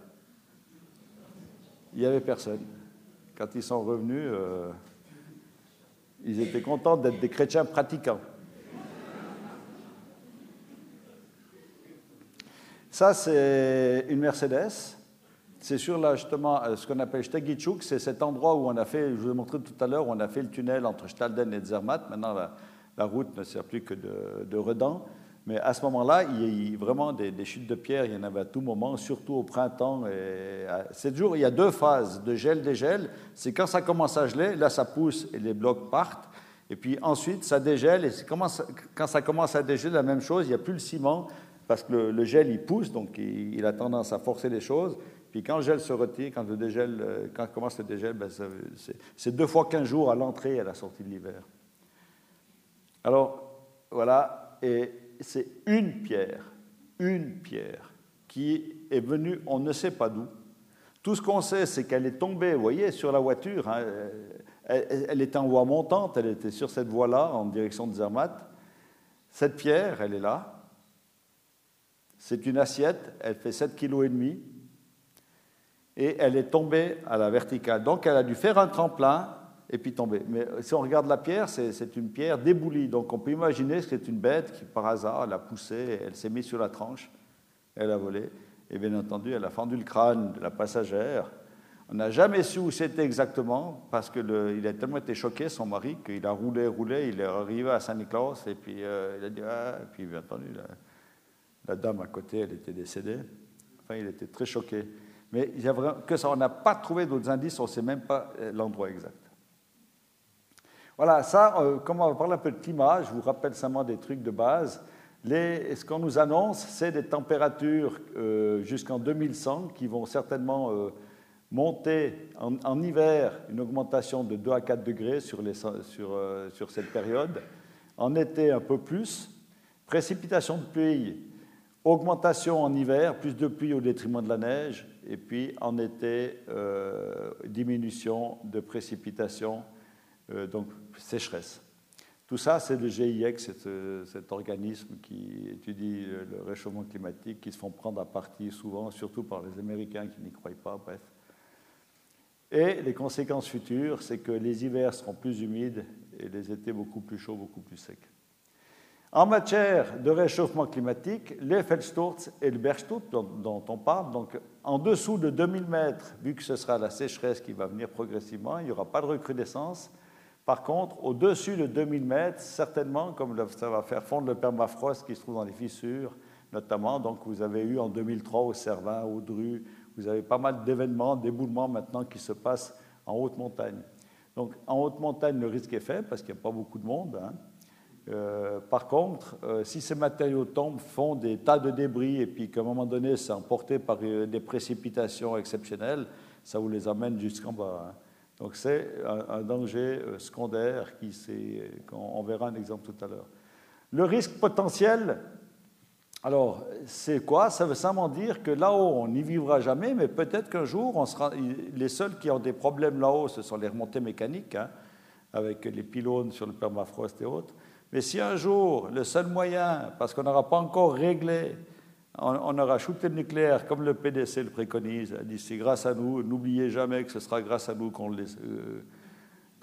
Il n'y avait personne. Quand ils sont revenus, euh, ils étaient contents d'être des chrétiens pratiquants. Ça, c'est une Mercedes. C'est sur là, justement, euh, ce qu'on appelle Stegichuk. C'est cet endroit où on a fait, je vous ai montré tout à l'heure, où on a fait le tunnel entre Stalden et Zermatt. Maintenant, la, la route ne sert plus que de, de redans. Mais à ce moment-là, il y a vraiment des, chutes de pierre, il y en avait à tout moment, surtout au printemps. Et à il y a deux phases de gel, dégel. C'est quand ça commence à geler, là ça pousse et les blocs partent. Et puis ensuite, ça dégèle. Et quand ça commence à dégeler, la même chose, il n'y a plus le ciment, parce que le, gel, il pousse, donc il, a tendance à forcer les choses. Puis quand le gel se retire, quand, le dégel, euh, quand commence le dégel, ben c'est deux fois 15 jours à l'entrée et à la sortie de l'hiver. Alors, voilà, et c'est une pierre, une pierre qui est venue, on ne sait pas d'où. Tout ce qu'on sait, c'est qu'elle est tombée, vous voyez, sur la voiture. Hein, elle, était en voie montante, elle était sur cette voie-là, en direction de Zermatt. Cette pierre, elle est là. C'est une assiette, elle fait 7,5 kg. Et elle est tombée à la verticale. Donc elle a dû faire un tremplin et puis tomber. Mais si on regarde la pierre, c'est une pierre déboulie. Donc on peut imaginer que c'est une bête qui, par hasard, l'a poussée, elle s'est mise sur la tranche, elle a volé. Et bien entendu, elle a fendu le crâne de la passagère. On n'a jamais su où c'était exactement, parce qu'il a tellement été choqué, son mari, qu'il a roulé, roulé, il est arrivé à Saint-Nicolas, et puis euh, il a dit Ah, et puis bien entendu, la, dame à côté, elle était décédée. Enfin, il était très choqué. Mais il on n'a pas trouvé d'autres indices, on ne sait même pas euh, l'endroit exact. Voilà, ça, euh, comme on va parler un peu de climat, je vous rappelle seulement des trucs de base. ce qu'on nous annonce, c'est des températures euh, jusqu'en 2100 qui vont certainement monter en, hiver une augmentation de 2 à 4 degrés sur, euh, sur, cette période, en été un peu plus, précipitation de pluie, augmentation en hiver, plus de pluie au détriment de la neige, et puis en été, euh, diminution de précipitation, euh, donc sécheresse. Tout ça, c'est le GIEC, cet, organisme qui étudie le réchauffement climatique, qui se font prendre à partie souvent, surtout par les Américains qui n'y croient pas, bref. Et les conséquences futures, c'est que les hivers seront plus humides et les étés beaucoup plus chauds, beaucoup plus secs. En matière de réchauffement climatique, les Feldsturz et le Bergsturz dont, on parle, donc en dessous de 2000 mètres, vu que ce sera la sécheresse qui va venir progressivement, il n'y aura pas de recrudescence. Par contre, au-dessus de 2000 mètres, certainement, comme ça va faire fondre le permafrost qui se trouve dans les fissures, notamment, donc vous avez eu en 2003 au Cervin, au Dru, vous avez pas mal d'événements, d'éboulements maintenant qui se passent en haute montagne. Donc en haute montagne, le risque est faible parce qu'il n'y a pas beaucoup de monde. Hein. Euh, par contre, euh, si ces matériaux tombent, font des tas de débris et puis qu'à un moment donné, c'est emporté par euh, des précipitations exceptionnelles, ça vous les amène jusqu'en bas. Hein. Donc c'est un, danger secondaire qui, on verra un exemple tout à l'heure. Le risque potentiel, alors, c'est quoi? Ça veut simplement dire que là-haut, on n'y vivra jamais, mais peut-être qu'un jour, on sera. Les seuls qui ont des problèmes là-haut, ce sont les remontées mécaniques, hein, avec les pylônes sur le permafrost et autres. Mais si un jour, le seul moyen, parce qu'on n'aura pas encore réglé, on, aura shooté le nucléaire comme le PDC le préconise, a dit c'est grâce à nous, n'oubliez jamais que ce sera grâce à nous qu'on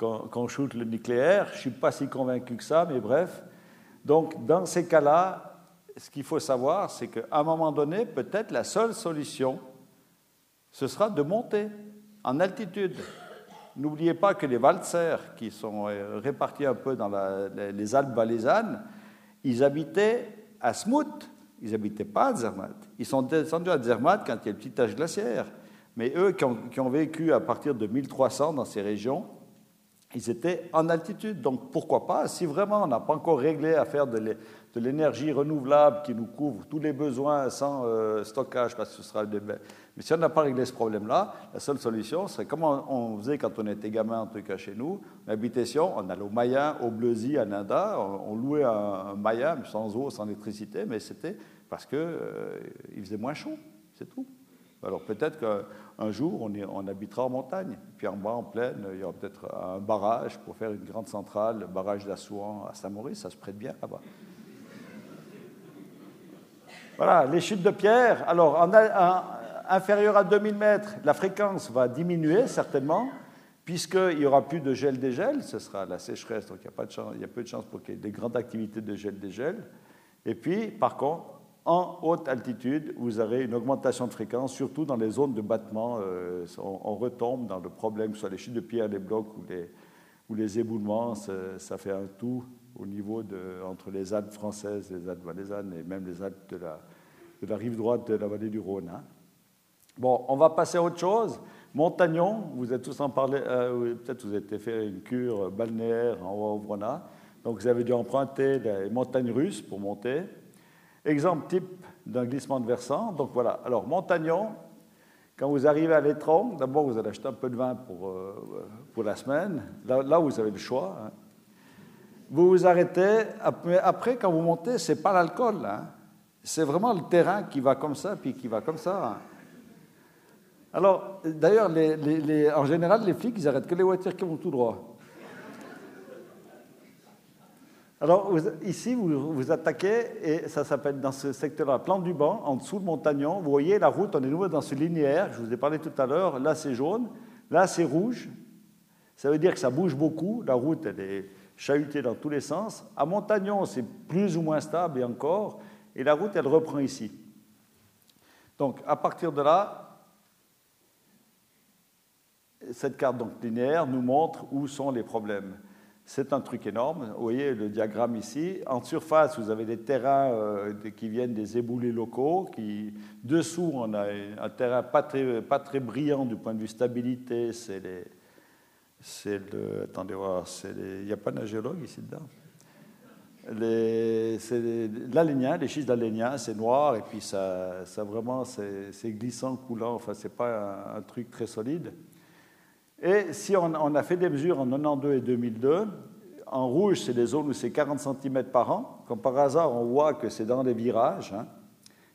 euh, shoote le nucléaire. Je ne suis pas si convaincu que ça, mais bref. Donc, dans ces cas-là, ce qu'il faut savoir, c'est qu'à un moment donné, peut-être la seule solution, ce sera de monter en altitude. N'oubliez pas que les valsers, qui sont euh, répartis un peu dans les Alpes valaisannes, ils habitaient à Smoot, ils n'habitaient pas à Zermatt. Ils sont descendus à Zermatt quand il y a le petit âge glaciaire. Mais eux qui ont, vécu à partir de 1300 dans ces régions, ils étaient en altitude. Donc pourquoi pas, si vraiment on n'a pas encore réglé à faire de l'énergie renouvelable qui nous couvre tous les besoins sans euh, stockage, parce que ce sera des... Mais si on n'a pas réglé ce problème-là, la seule solution serait comme on faisait quand on était gamin, en tout cas chez nous, on habitait on allait au Maya, au Bleuzy, à Nanda, on, louait un, Maya, sans eau, sans électricité, mais c'était parce qu'il euh, faisait moins chaud, c'est tout. Alors peut-être qu'un jour, on, on, habitera en montagne. Puis en bas, en plaine, il y aura peut-être un barrage pour faire une grande centrale, le barrage d'Assouan à Saint-Maurice, ça se prête bien là-bas. Voilà, les chutes de pierre. Alors, en, inférieur à 2000 mètres, la fréquence va diminuer certainement, puisqu'il n'y aura plus de gel-dégel, ce sera la sécheresse, donc il y, il y a peu de chances pour qu'il y ait des grandes activités de gel-dégel. Et puis, par contre, en haute altitude, vous aurez une augmentation de fréquence, surtout dans les zones de battement. Euh, on, retombe dans le problème, soit les chutes de pierre, les blocs ou les, ou les éboulements. Ça, fait un tout au niveau de, entre les Alpes françaises, les Alpes valaisannes et même les Alpes de la, rive droite de la vallée du Rhône. Hein. Bon, on va passer à autre chose. Montagnon, vous êtes tous en parlé, euh, peut-être vous avez fait une cure balnéaire en haut Donc vous avez dû emprunter les montagnes russes pour monter. Exemple type d'un glissement de versant. Donc voilà, alors Montagnon, quand vous arrivez à l'étron, d'abord vous allez acheter un peu de vin pour, euh, la semaine, là, vous avez le choix. Hein. Vous vous arrêtez, mais après quand vous montez, ce n'est pas l'alcool, hein. c'est vraiment le terrain qui va comme ça, puis qui va comme ça. Hein. Alors, d'ailleurs, en général, les flics, ils arrêtent que les voitures qui vont tout droit. Alors ici, vous, vous attaquez, et ça s'appelle dans ce secteur-là, plan du banc, en dessous de Montagnon. Vous voyez la route, on est nouveau dans ce linéaire, je vous ai parlé tout à l'heure. Là, c'est jaune, là, c'est rouge. Ça veut dire que ça bouge beaucoup. La route, elle est chahutée dans tous les sens. À Montagnon, c'est plus ou moins stable et encore. Et la route, elle reprend ici. Donc, à partir de là, cette carte donc, linéaire nous montre où sont les problèmes. C'est un truc énorme. Vous voyez le diagramme ici. En surface, vous avez des terrains euh, qui viennent des éboulés locaux. Qui... Dessous, on a un terrain pas très, brillant du point de vue stabilité. C'est le... Attendez voir, il n'y a pas de géologue ici dedans? Les, c'est l'alénien, les schistes d'alénien, c'est noir et puis ça vraiment c'est, glissant, coulant, enfin c'est pas un, truc très solide. Et si on, a fait des mesures en 92 et 2002, en rouge c'est des zones où c'est 40 cm par an, comme par hasard on voit que c'est dans les virages, hein.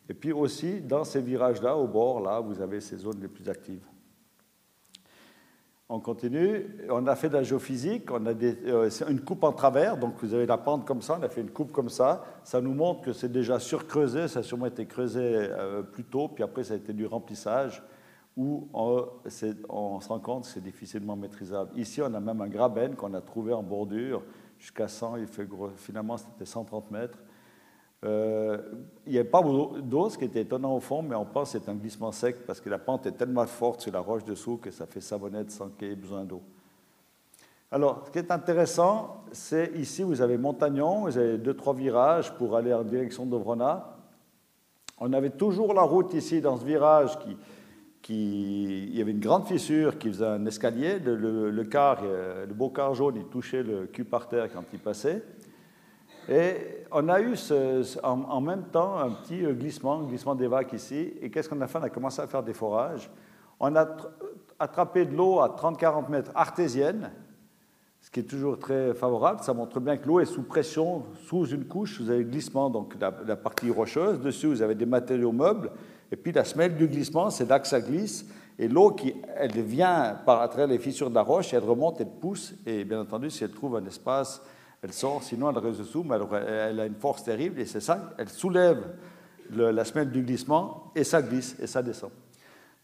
et puis aussi dans ces virages-là, au bord, là, vous avez ces zones les plus actives. On continue. On a fait de la géophysique. On a euh, une coupe en travers. Donc, vous avez la pente comme ça. On a fait une coupe comme ça. Ça nous montre que c'est déjà surcreusé. Ça a sûrement été creusé euh, plus tôt. Puis après, ça a été du remplissage où on, se rend compte que c'est difficilement maîtrisable. Ici, on a même un graben qu'on a trouvé en bordure jusqu'à 100. Il fait finalement, c'était 130 mètres. Euh, il n'y avait pas d'eau, ce qui était étonnant au fond, mais on pense que c'est un glissement sec parce que la pente est tellement forte sur la roche dessous que ça fait savonnette sans qu'il y ait besoin d'eau. Alors, ce qui est intéressant, c'est ici, vous avez Montagnon, vous avez deux, trois virages pour aller en direction de Vrona. On avait toujours la route ici dans ce virage qui, il y avait une grande fissure qui faisait un escalier. Le, le, car, euh, le beau car jaune, il touchait le cul par terre quand il passait. Et on a eu en, même temps un petit euh, glissement, un glissement des vagues ici. Et qu'est-ce qu'on a fait? On a commencé à faire des forages. On a attrapé de l'eau à 30-40 mètres artésienne, ce qui est toujours très favorable. Ça montre bien que l'eau est sous pression, sous une couche. Vous avez le glissement, donc la, partie rocheuse. Dessus, vous avez des matériaux meubles. Et puis la semelle du glissement, c'est là que ça glisse. Et l'eau, qui, elle vient par à travers les fissures de la roche, elle remonte, elle pousse. Et bien entendu, si elle trouve un espace elle sort, sinon elle reste dessous, mais elle, a une force terrible, et c'est ça, elle soulève la semelle du glissement, et ça glisse, et ça descend.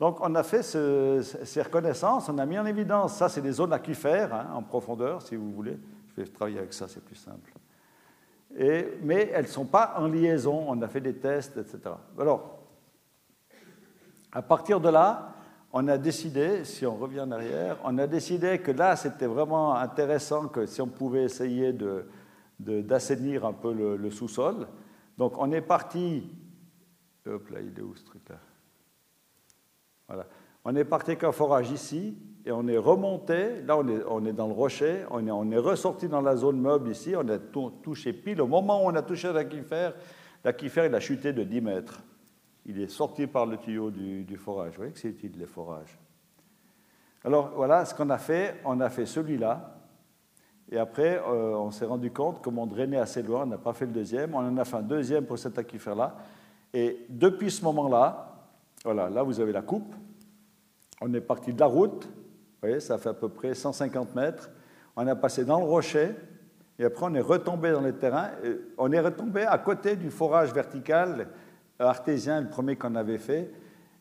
Donc on a fait ces reconnaissances, on a mis en évidence, ça c'est des zones aquifères, hein, en profondeur, si vous voulez. Je vais travailler avec ça, c'est plus simple. Et, mais elles ne sont pas en liaison, on a fait des tests, etc. Alors, à partir de là, on a décidé, si on revient en arrière, on a décidé que là, c'était vraiment intéressant que si on pouvait essayer d'assainir un peu le, sous-sol. Donc on est parti. Hop là, il est où ce truc-là? Voilà. On est parti qu'un forage ici et on est remonté. Là, on est, on est dans le rocher. On est, on est, ressorti dans la zone meuble ici. On a touché pile. Au moment où on a touché l'aquifère, l'aquifère, il a chuté de 10 mètres il est sorti par le tuyau du, forage. Vous voyez que c'est utile les forages. Alors voilà ce qu'on a fait. On a fait celui-là. Et après, euh, on s'est rendu compte, comme on drainait assez loin, on n'a pas fait le deuxième. On en a fait un deuxième pour cet aquifère-là. Et depuis ce moment-là, voilà, là vous avez la coupe. On est parti de la route. Vous voyez, ça fait à peu près 150 mètres. On a passé dans le rocher. Et après, on est retombé dans les terrains. on est retombé à côté du forage vertical artésien, le premier qu'on avait fait.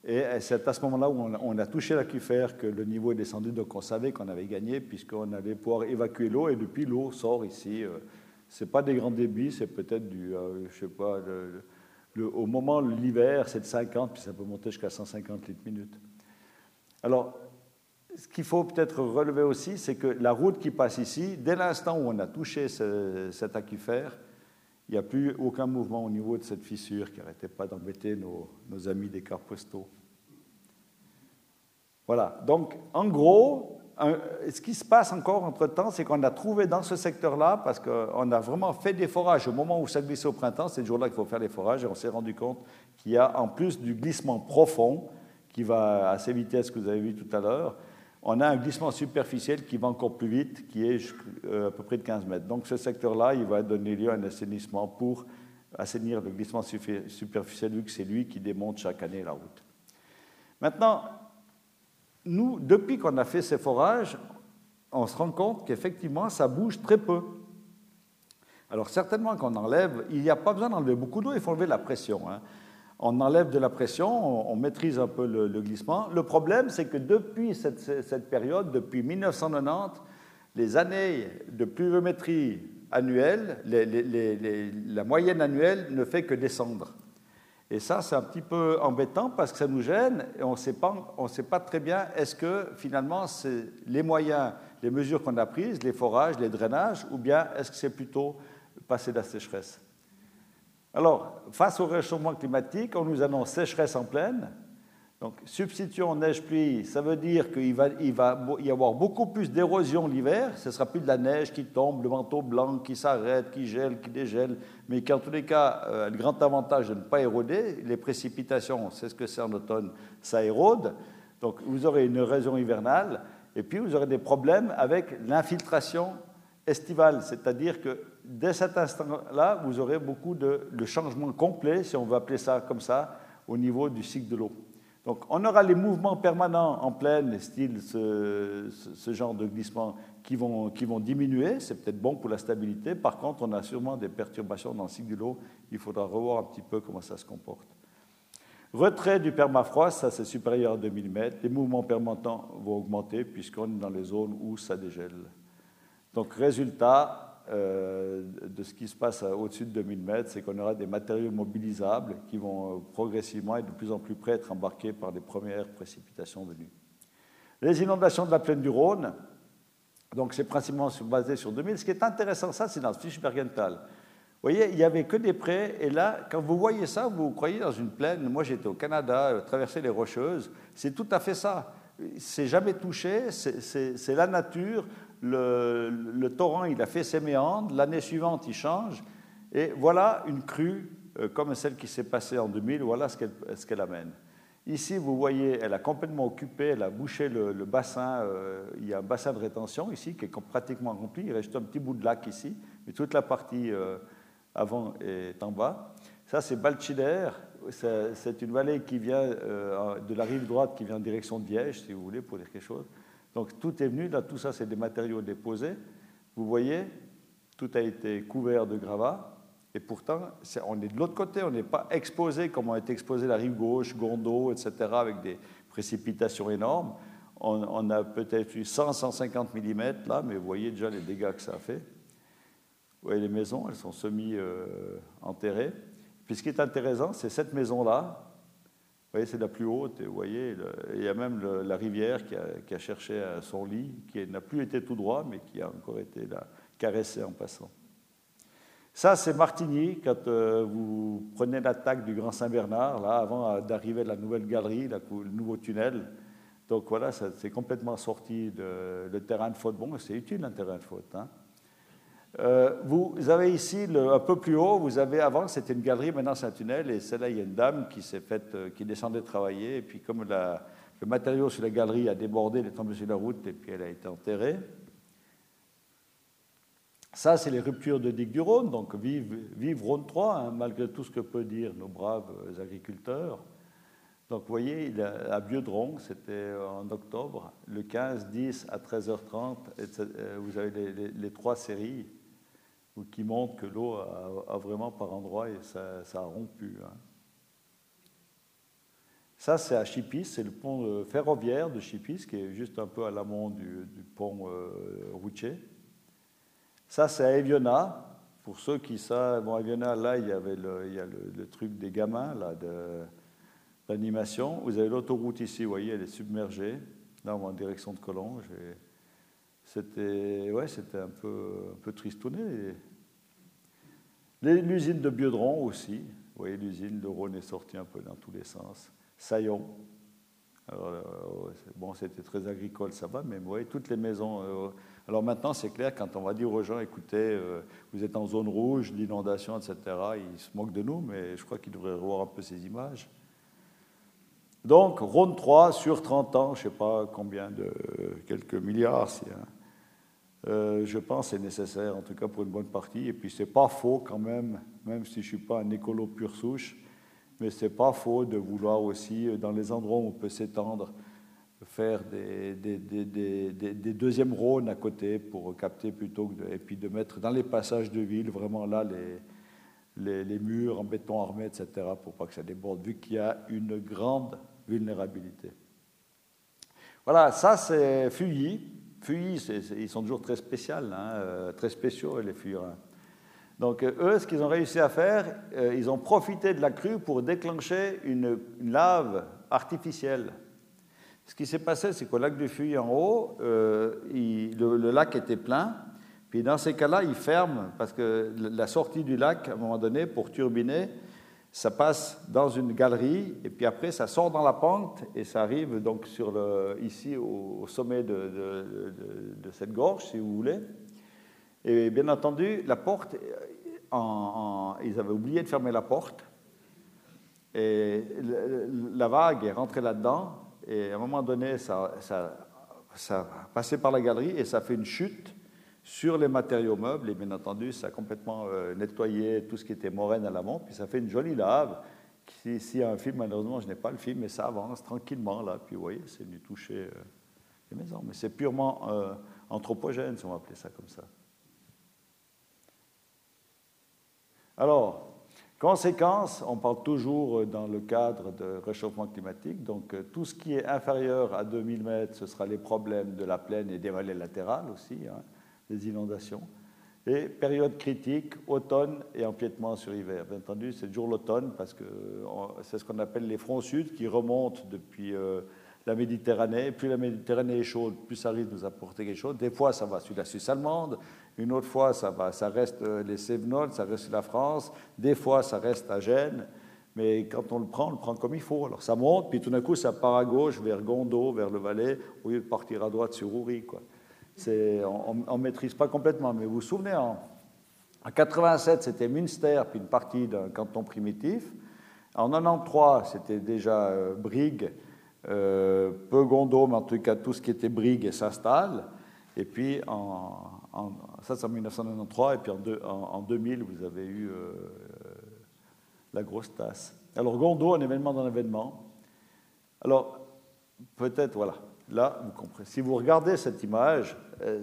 Et c'est à ce moment-là où on a touché l'aquifère que le niveau est descendu, donc on savait qu'on avait gagné puisqu'on allait pouvoir évacuer l'eau et depuis l'eau sort ici. Euh, c'est pas des grands débits, c'est peut-être du, euh, je sais pas, au moment l'hiver c'est de 50 puis ça peut monter jusqu'à 150 litres minute. Alors, ce qu'il faut peut-être relever aussi, c'est que la route qui passe ici, dès l'instant où on a touché cet aquifère, il n'y a plus aucun mouvement au niveau de cette fissure qui n'arrêtait pas d'embêter nos, amis des cartes postaux. Voilà, donc en gros, ce qui se passe encore entre-temps, c'est qu'on a trouvé dans ce secteur-là, parce qu'on a vraiment fait des forages au moment où ça glissait au printemps, c'est le jour-là qu'il faut faire les forages, et on s'est rendu compte qu'il y a en plus du glissement profond, qui va à ces vitesses que vous avez vues tout à l'heure, on a un glissement superficiel qui va encore plus vite, qui est euh, à peu près de 15 mètres. Donc ce secteur-là, il va donner lieu à un assainissement pour assainir le glissement superficiel, vu que c'est lui qui démonte chaque année la route. Maintenant, nous, depuis qu'on a fait ces forages, on se rend compte qu'effectivement, ça bouge très peu. Alors certainement qu'on enlève, il n'y a pas besoin d'enlever beaucoup d'eau, il faut enlever la pression. Hein on enlève de la pression, on, maîtrise un peu le, glissement. Le problème, c'est que depuis cette, période, depuis 1990, les années de pluviométrie annuelle, la moyenne annuelle ne fait que descendre. Et ça, c'est un petit peu embêtant parce que ça nous gêne et on ne sait pas très bien est-ce que finalement c'est les moyens, les mesures qu'on a prises, les forages, les drainages, ou bien est-ce que c'est plutôt passer la sécheresse. Alors, face au réchauffement climatique, on nous annonce sécheresse en pleine. Donc, substitution neige-pluie, ça veut dire qu'il va, y avoir beaucoup plus d'érosion l'hiver. Ce ne sera plus de la neige qui tombe, le manteau blanc qui s'arrête, qui gèle, qui dégèle, mais qui, en tous les cas, euh, a le grand avantage de ne pas éroder. Les précipitations, c'est ce que c'est en automne, ça érode. Donc, vous aurez une érosion hivernale, et puis vous aurez des problèmes avec l'infiltration estivale, c'est-à-dire que dès cet instant-là, vous aurez beaucoup de, de changements complets, si on veut appeler ça comme ça, au niveau du cycle de l'eau. Donc on aura les mouvements permanents en pleine, style ce, genre de glissement, qui vont, qui vont diminuer. C'est peut-être bon pour la stabilité. Par contre, on a sûrement des perturbations dans le cycle de l'eau. Il faudra revoir un petit peu comment ça se comporte. Retrait du permafrost, ça c'est supérieur à 2 mm. Les mouvements permanents vont augmenter puisqu'on est dans les zones où ça dégèle. Donc résultat, de ce qui se passe au-dessus de 2000 mètres, c'est qu'on aura des matériaux mobilisables qui vont euh, progressivement et de plus en plus près être embarqués par les premières précipitations venues. Les inondations de la plaine du Rhône, donc c'est principalement basé sur 2000. Ce qui est intéressant, ça, c'est dans le Fischbergental. Vous voyez, il n'y avait que des prés, et là, quand vous voyez ça, vous croyez dans une plaine. Moi, j'étais au Canada, euh, traverser les Rocheuses, c'est tout à fait ça. C'est jamais touché, c'est la nature le, torrent, il a fait ses méandres, l'année suivante, il change, et voilà une crue euh, comme celle qui s'est passée en 2000, voilà ce qu'elle amène. Ici, vous voyez, elle a complètement occupé, elle a bouché le, bassin, euh, il y a un bassin de rétention ici qui est pratiquement rempli, il reste un petit bout de lac ici, mais toute la partie euh, avant est en bas. Ça, c'est Balchider, c'est une vallée qui vient de la rive droite, qui vient en direction de Liège, si vous voulez, pour dire quelque chose. Donc tout est venu, là, tout ça, c'est des matériaux déposés. Vous voyez, tout a été couvert de gravats. Et pourtant, on est de l'autre côté, on n'est pas exposé comme on été exposé la rive gauche, Gondo, etc., avec des précipitations énormes. On, a peut-être eu 100, 150 mm là, mais vous voyez déjà les dégâts que ça a fait. Vous voyez les maisons, elles sont semi-enterrées. Euh, Puis ce qui est intéressant, c'est cette maison-là, vous voyez, c'est la plus haute, et vous voyez, il y a même la rivière qui a, cherché son lit, qui n'a plus été tout droit, mais qui a encore été là, caressé en passant. Ça, c'est Martigny, quand euh, vous prenez l'attaque du Grand Saint-Bernard, là, avant d'arriver à la nouvelle galerie, le nouveau tunnel. Donc voilà, c'est complètement sorti de le terrain de faute. Bon, c'est utile un terrain de faute. Hein. Euh, vous avez ici, un peu plus haut, vous avez avant, c'était une galerie, maintenant c'est un tunnel, et celle-là, il y a une dame qui euh, descendait travailler, et puis comme le matériau sur la galerie a débordé, elle est tombée sur la route, et puis elle a été enterrée. Ça, c'est les ruptures de digue du Rhône, donc vive, vive Rhône 3, hein, malgré tout ce que peuvent dire nos braves agriculteurs. Donc vous voyez, à Biodron, c'était en octobre, le 15, 10 à 13h30, euh, vous avez les trois séries ou qui montre que l'eau a, vraiment par endroits et ça, a rompu. Hein. Ça, c'est à Chipis, c'est le pont euh, ferroviaire de Chipis, qui est juste un peu à l'amont du, pont euh, routier. Ça, c'est à Eviona. Pour ceux qui savent, bon, Eviona, là, il y avait le, a le, truc des gamins là, d'animation. Vous avez l'autoroute ici, vous voyez, elle est submergée, là, en direction de Collonges. C'était ouais, un peu, un peu tristouné. L'usine de Biodron aussi. Vous voyez, l'usine, de Rhône est sorti un peu dans tous les sens. Saillon. Euh, bon, c'était très agricole, ça va, mais vous voyez, toutes les maisons. Euh, alors maintenant, c'est clair, quand on va dire aux gens, écoutez, euh, vous êtes en zone rouge, d'inondation, etc., ils se moquent de nous, mais je crois qu'ils devraient revoir un peu ces images. Donc, Rhône 3 sur 30 ans, je ne sais pas combien de quelques milliards, c'est euh, je pense c'est nécessaire, en tout cas pour une bonne partie. Et puis, c'est pas faux quand même, même si je suis pas un écolo pur souche, mais c'est pas faux de vouloir aussi, euh, dans les endroits où on peut s'étendre, faire des, des, des, deuxièmes Rhônes à côté pour capter plutôt que de, et puis de mettre dans les passages de ville vraiment là les, les, les murs en béton armé, etc., pour pas que ça déborde, vu qu'il y a une grande vulnérabilité. Voilà, ça c'est Fuyi. Fuis, ils sont toujours très spéciaux, hein, euh, très spéciaux, les fuyarins. Donc, euh, eux, ce qu'ils ont réussi à faire, euh, ils ont profité de la crue pour déclencher une, lave artificielle. Ce qui s'est passé, c'est qu'au lac du Fuy, en haut, le, lac était plein. Puis dans ces cas-là, ils ferment, parce que la sortie du lac, à un moment donné, pour turbiner, ça passe dans une galerie, et puis après, ça sort dans la pente, et ça arrive donc sur ici au, sommet de, cette gorge, si vous voulez. Et bien entendu, la porte, ils avaient oublié de fermer la porte, et la vague est rentrée là-dedans, et à un moment donné, ça, ça, ça passé par la galerie, et ça fait une chute sur les matériaux meubles, et bien entendu, ça a complètement euh, nettoyé tout ce qui était moraine à l'amont, puis ça fait une jolie lave. S'il y a un film, malheureusement, je n'ai pas le film, mais ça avance tranquillement, là. Puis vous voyez, c'est venu toucher euh, les maisons. Mais c'est purement euh, anthropogène, si on va appeler ça comme ça. Alors, conséquence, on parle toujours dans le cadre de réchauffement climatique. Donc, tout ce qui est inférieur à 2000 mètres, ce sera les problèmes de la plaine et des vallées latérales aussi. Hein des inondations. Et période critique, automne et empiètement sur hiver. Bien entendu, c'est toujours l'automne parce que c'est ce qu'on appelle les fronts sud qui remontent depuis euh, la Méditerranée. Plus la Méditerranée est chaude, plus ça risque de nous apporter quelque chose. Des fois, ça va sur la Suisse allemande. Une autre fois, ça, va, ça reste euh, les Cévenols, ça reste la France. Des fois, ça reste à Gênes. Mais quand on le prend, on le prend comme il faut. Alors ça monte, puis tout d'un coup, ça part à gauche vers Gondo, vers le Valais, au lieu de partir à droite sur Uri. Quoi on ne maîtrise pas complètement, mais vous vous souvenez, en, 87, c'était Münster, puis une partie d'un canton primitif. En 93, c'était déjà euh, Brigue, euh, peu Gondo, mais en tout cas tout ce qui était Brigue s'installe. Et puis, en, ça c'est en 1993, et puis en, 2000, vous avez eu euh, la grosse tasse. Alors Gondo, un événement dans l'événement. Alors, peut-être, voilà, Là, vous comprenez. Si vous regardez cette image, euh,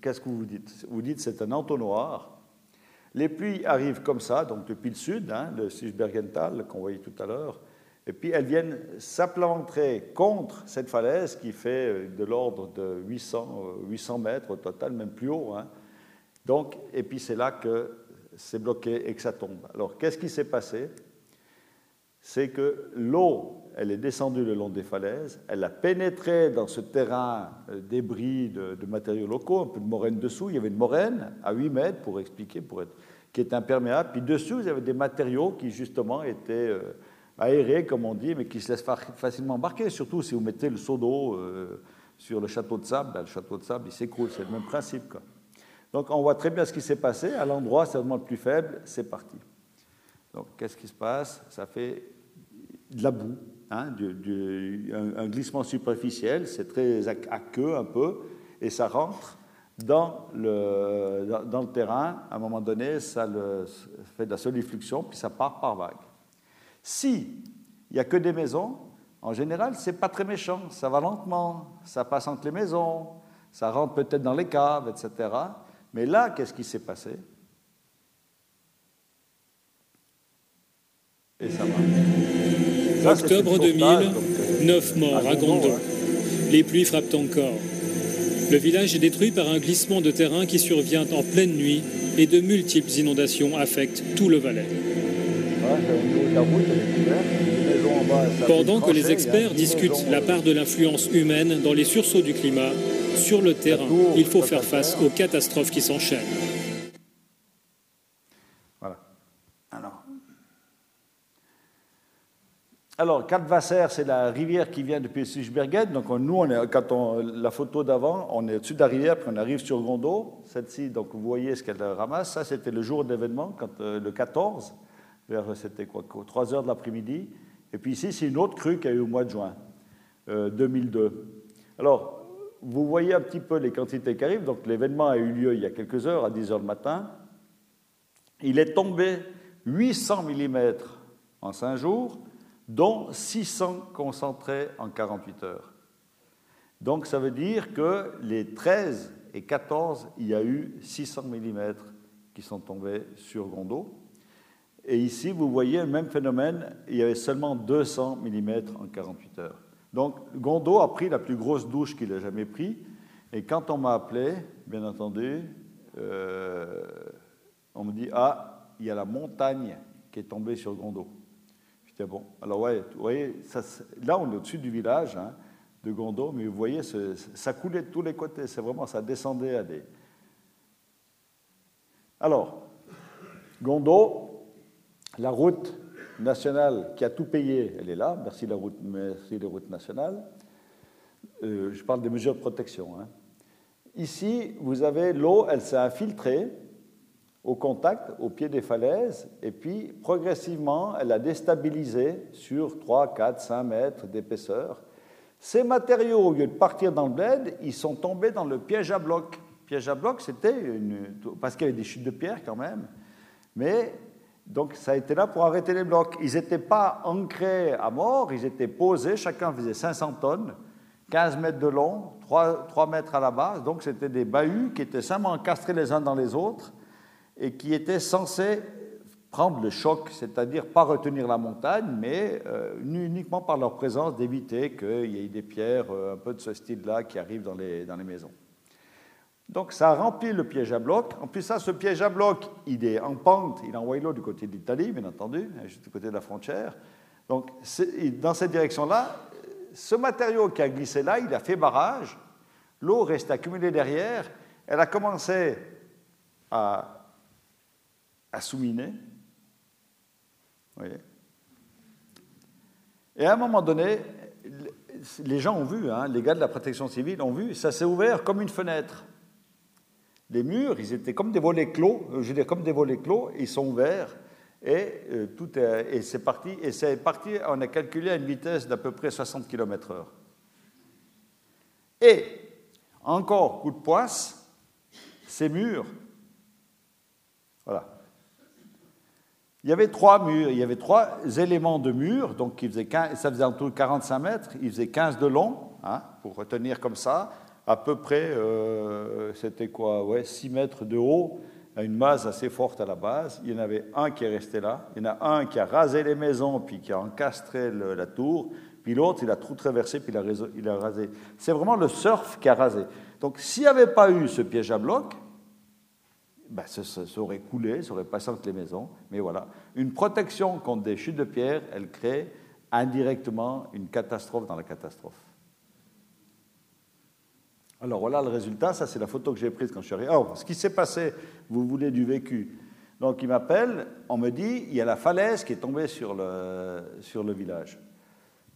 qu'est-ce que vous dites? Vous dites c'est un entonnoir. Les pluies arrivent comme ça, donc depuis le sud, hein, le Süßbergental qu'on voyait tout à l'heure, et puis elles viennent s'implanter contre cette falaise qui fait euh, de l'ordre de 800, 800 euh, mètres au total, même plus haut. Hein. Donc, et puis c'est là que c'est bloqué et que ça tombe. Alors, qu'est-ce qui s'est passé? C'est que l'eau elle est descendue le long des falaises, elle a pénétré dans ce terrain euh, débris de, matériaux locaux, un peu de moraine dessous. Il y avait une moraine à 8 mètres, pour expliquer, pour être, qui est imperméable. Puis dessous, il y avait des matériaux qui, justement, étaient euh, aérés, comme on dit, mais qui se laissent facilement embarquer, surtout si vous mettez le seau d'eau euh, sur le château de sable. Le château de sable, il s'écroule, c'est le même principe. Donc on voit très bien ce qui s'est passé. À l'endroit, certainement le plus faible, c'est parti. Donc qu'est-ce qui se passe? Ça fait de la boue, Hein, un, glissement superficiel, c'est très aqueux un peu, et ça rentre dans le, terrain. À un moment donné, ça fait de la solifluxion, puis ça part par vague. Si il n'y a que des maisons, en général, c'est pas très méchant. Ça va lentement, ça passe entre les maisons, ça rentre peut-être dans les caves, etc. Mais là, qu'est-ce qui s'est passé? Et ça va. Octobre 2000, 9 morts à Gondo. Les pluies frappent encore. Le village est détruit par un glissement de terrain qui survient en pleine nuit et de multiples inondations affectent tout le Valais. Pendant que les experts discutent la part de l'influence humaine dans les sursauts du climat, sur le terrain, il faut faire face aux catastrophes qui s'enchaînent. Alors, Kaltwasser, c'est la rivière qui vient depuis Süßbergen. Donc, nous, on quand on, la photo d'avant, on est au-dessus de la rivière, puis on arrive sur Gondo. Celle-ci, donc vous voyez ce qu'elle ramasse. Ça, c'était le jour d'événement, quand, euh, le 14, vers, c'était quoi, 3 heures de l'après-midi. Et puis ici, c'est une autre crue qui a eu au mois de juin 2002. Euh, Alors, vous voyez un petit peu les quantités qui arrivent. Donc, l'événement a eu lieu il y a quelques heures, à 10 heures le matin. Il est tombé 800 mm en 5 jours dont 600 concentrés en 48 heures. Donc ça veut dire que les 13 et 14, il y a eu 600 mm qui sont tombés sur Gondo. Et ici, vous voyez le même phénomène, il y avait seulement 200 mm en 48 heures. Donc Gondo a pris la plus grosse douche qu'il a jamais pris. Et quand on m'a appelé, bien entendu, euh, on me dit Ah, il y a la montagne qui est tombée sur Gondo bon. Alors, ouais, vous voyez, là, on est au-dessus du village hein, de Gondo, mais vous voyez, ça coulait de tous les côtés. C'est vraiment, ça descendait à des. Alors, Gondo, la route nationale qui a tout payé, elle est là, merci, la route, merci les routes nationales. Euh, je parle des mesures de protection. Hein. Ici, vous avez l'eau, elle s'est infiltrée au contact, au pied des falaises, et puis progressivement, elle a déstabilisé sur 3, 4, 5 mètres d'épaisseur. Ces matériaux, au lieu de partir dans le bled, ils sont tombés dans le piège à bloc. Piège à bloc, c'était une... parce qu'il y avait des chutes de pierre quand même, mais donc ça a été là pour arrêter les blocs. Ils n'étaient pas ancrés à mort, ils étaient posés, chacun faisait 500 tonnes, 15 mètres de long, 3, 3 mètres à la base, donc c'était des bahuts qui étaient simplement encastrés les uns dans les autres et qui étaient censés prendre le choc, c'est-à-dire pas retenir la montagne, mais euh, uniquement par leur présence d'éviter qu'il y ait des pierres euh, un peu de ce style-là qui arrivent dans les, dans les maisons. Donc ça a rempli le piège à bloc. En plus, ça, ce piège à bloc, il est en pente, il est en l'eau du côté de l'Italie, bien entendu, hein, juste du côté de la frontière. Donc dans cette direction-là, ce matériau qui a glissé là, il a fait barrage. L'eau reste accumulée derrière. Elle a commencé à à souminer. Et à un moment donné, les gens ont vu, hein, les gars de la protection civile ont vu, ça s'est ouvert comme une fenêtre. Les murs, ils étaient comme des volets clos, euh, je veux dire comme des volets clos, ils sont ouverts et euh, tout est, et c'est parti. Et c'est parti. On a calculé à une vitesse d'à peu près 60 km/h. Et encore coup de poisse, ces murs, il y avait trois murs, il y avait trois éléments de mur, donc qui faisaient ça faisait en tout 45 mètres, il faisait 15 de long, hein, pour retenir comme ça, à peu près, euh, c'était quoi, ouais, 6 mètres de haut, une masse assez forte à la base. Il y en avait un qui est resté là, il y en a un qui a rasé les maisons, puis qui a encastré la tour, puis l'autre, il a tout traversé, puis il a, il a rasé. C'est vraiment le surf qui a rasé. Donc s'il n'y avait pas eu ce piège à bloc, ben, ça, aurait coulé, ça aurait passé entre les maisons. Mais voilà, une protection contre des chutes de pierre, elle crée indirectement une catastrophe dans la catastrophe. Alors voilà le résultat, ça c'est la photo que j'ai prise quand je suis arrivé. Alors, ce qui s'est passé, vous voulez du vécu. Donc il m'appelle, on me dit, il y a la falaise qui est tombée sur le, sur le village.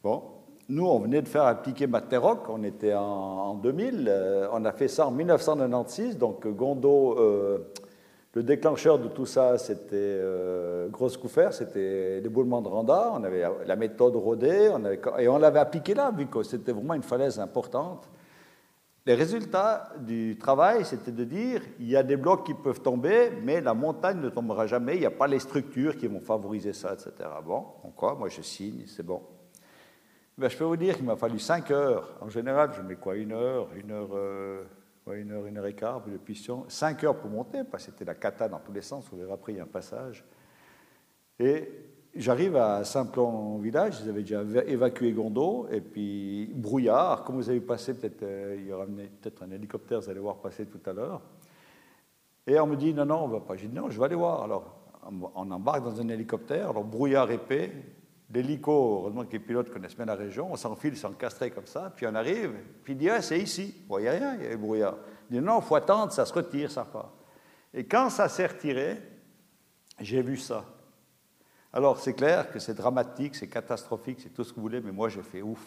Bon, nous, on venait de faire appliquer Matterrock, on était en, 2000, euh, on a fait ça en 1996, donc Gondo, euh, le déclencheur de tout ça, c'était euh, Grosse Couffer, c'était l'éboulement de Randa. On avait la méthode rodée, et on l'avait appliqué là, vu que c'était vraiment une falaise importante. Les résultats du travail, c'était de dire il y a des blocs qui peuvent tomber, mais la montagne ne tombera jamais, il n'y a pas les structures qui vont favoriser ça, etc. Bon, quoi? Moi, je signe, c'est bon. Ben, je peux vous dire qu'il m'a fallu 5 heures. En général, je mets quoi? Une heure, une heure. Euh, une heure, une heure et quart, puis le piston, cinq heures pour monter, parce que c'était la cata dans tous les sens, vous verrez après, il y a un passage. Et j'arrive à Saint-Plan village, ils avaient déjà évacué Gondo, et puis brouillard, comme vous avez passé, peut-être euh, il y aura peut-être un hélicoptère, vous allez voir passer tout à l'heure. Et on me dit, non, non, on ne va pas. J'ai dit, non, je vais aller voir. Alors, on embarque dans un hélicoptère, alors brouillard épais, l'hélico, heureusement que les pilotes connaissent bien la région, on s'enfile, s'encastrer comme ça, puis on arrive, puis il dit ah, c'est ici. Vous voyez rien, il y a le brouillard. Il dit non, il faut attendre, ça se retire, ça part. Et quand ça s'est retiré, j'ai vu ça. Alors c'est clair que c'est dramatique, c'est catastrophique, c'est tout ce que vous voulez, mais moi j'ai fait ouf.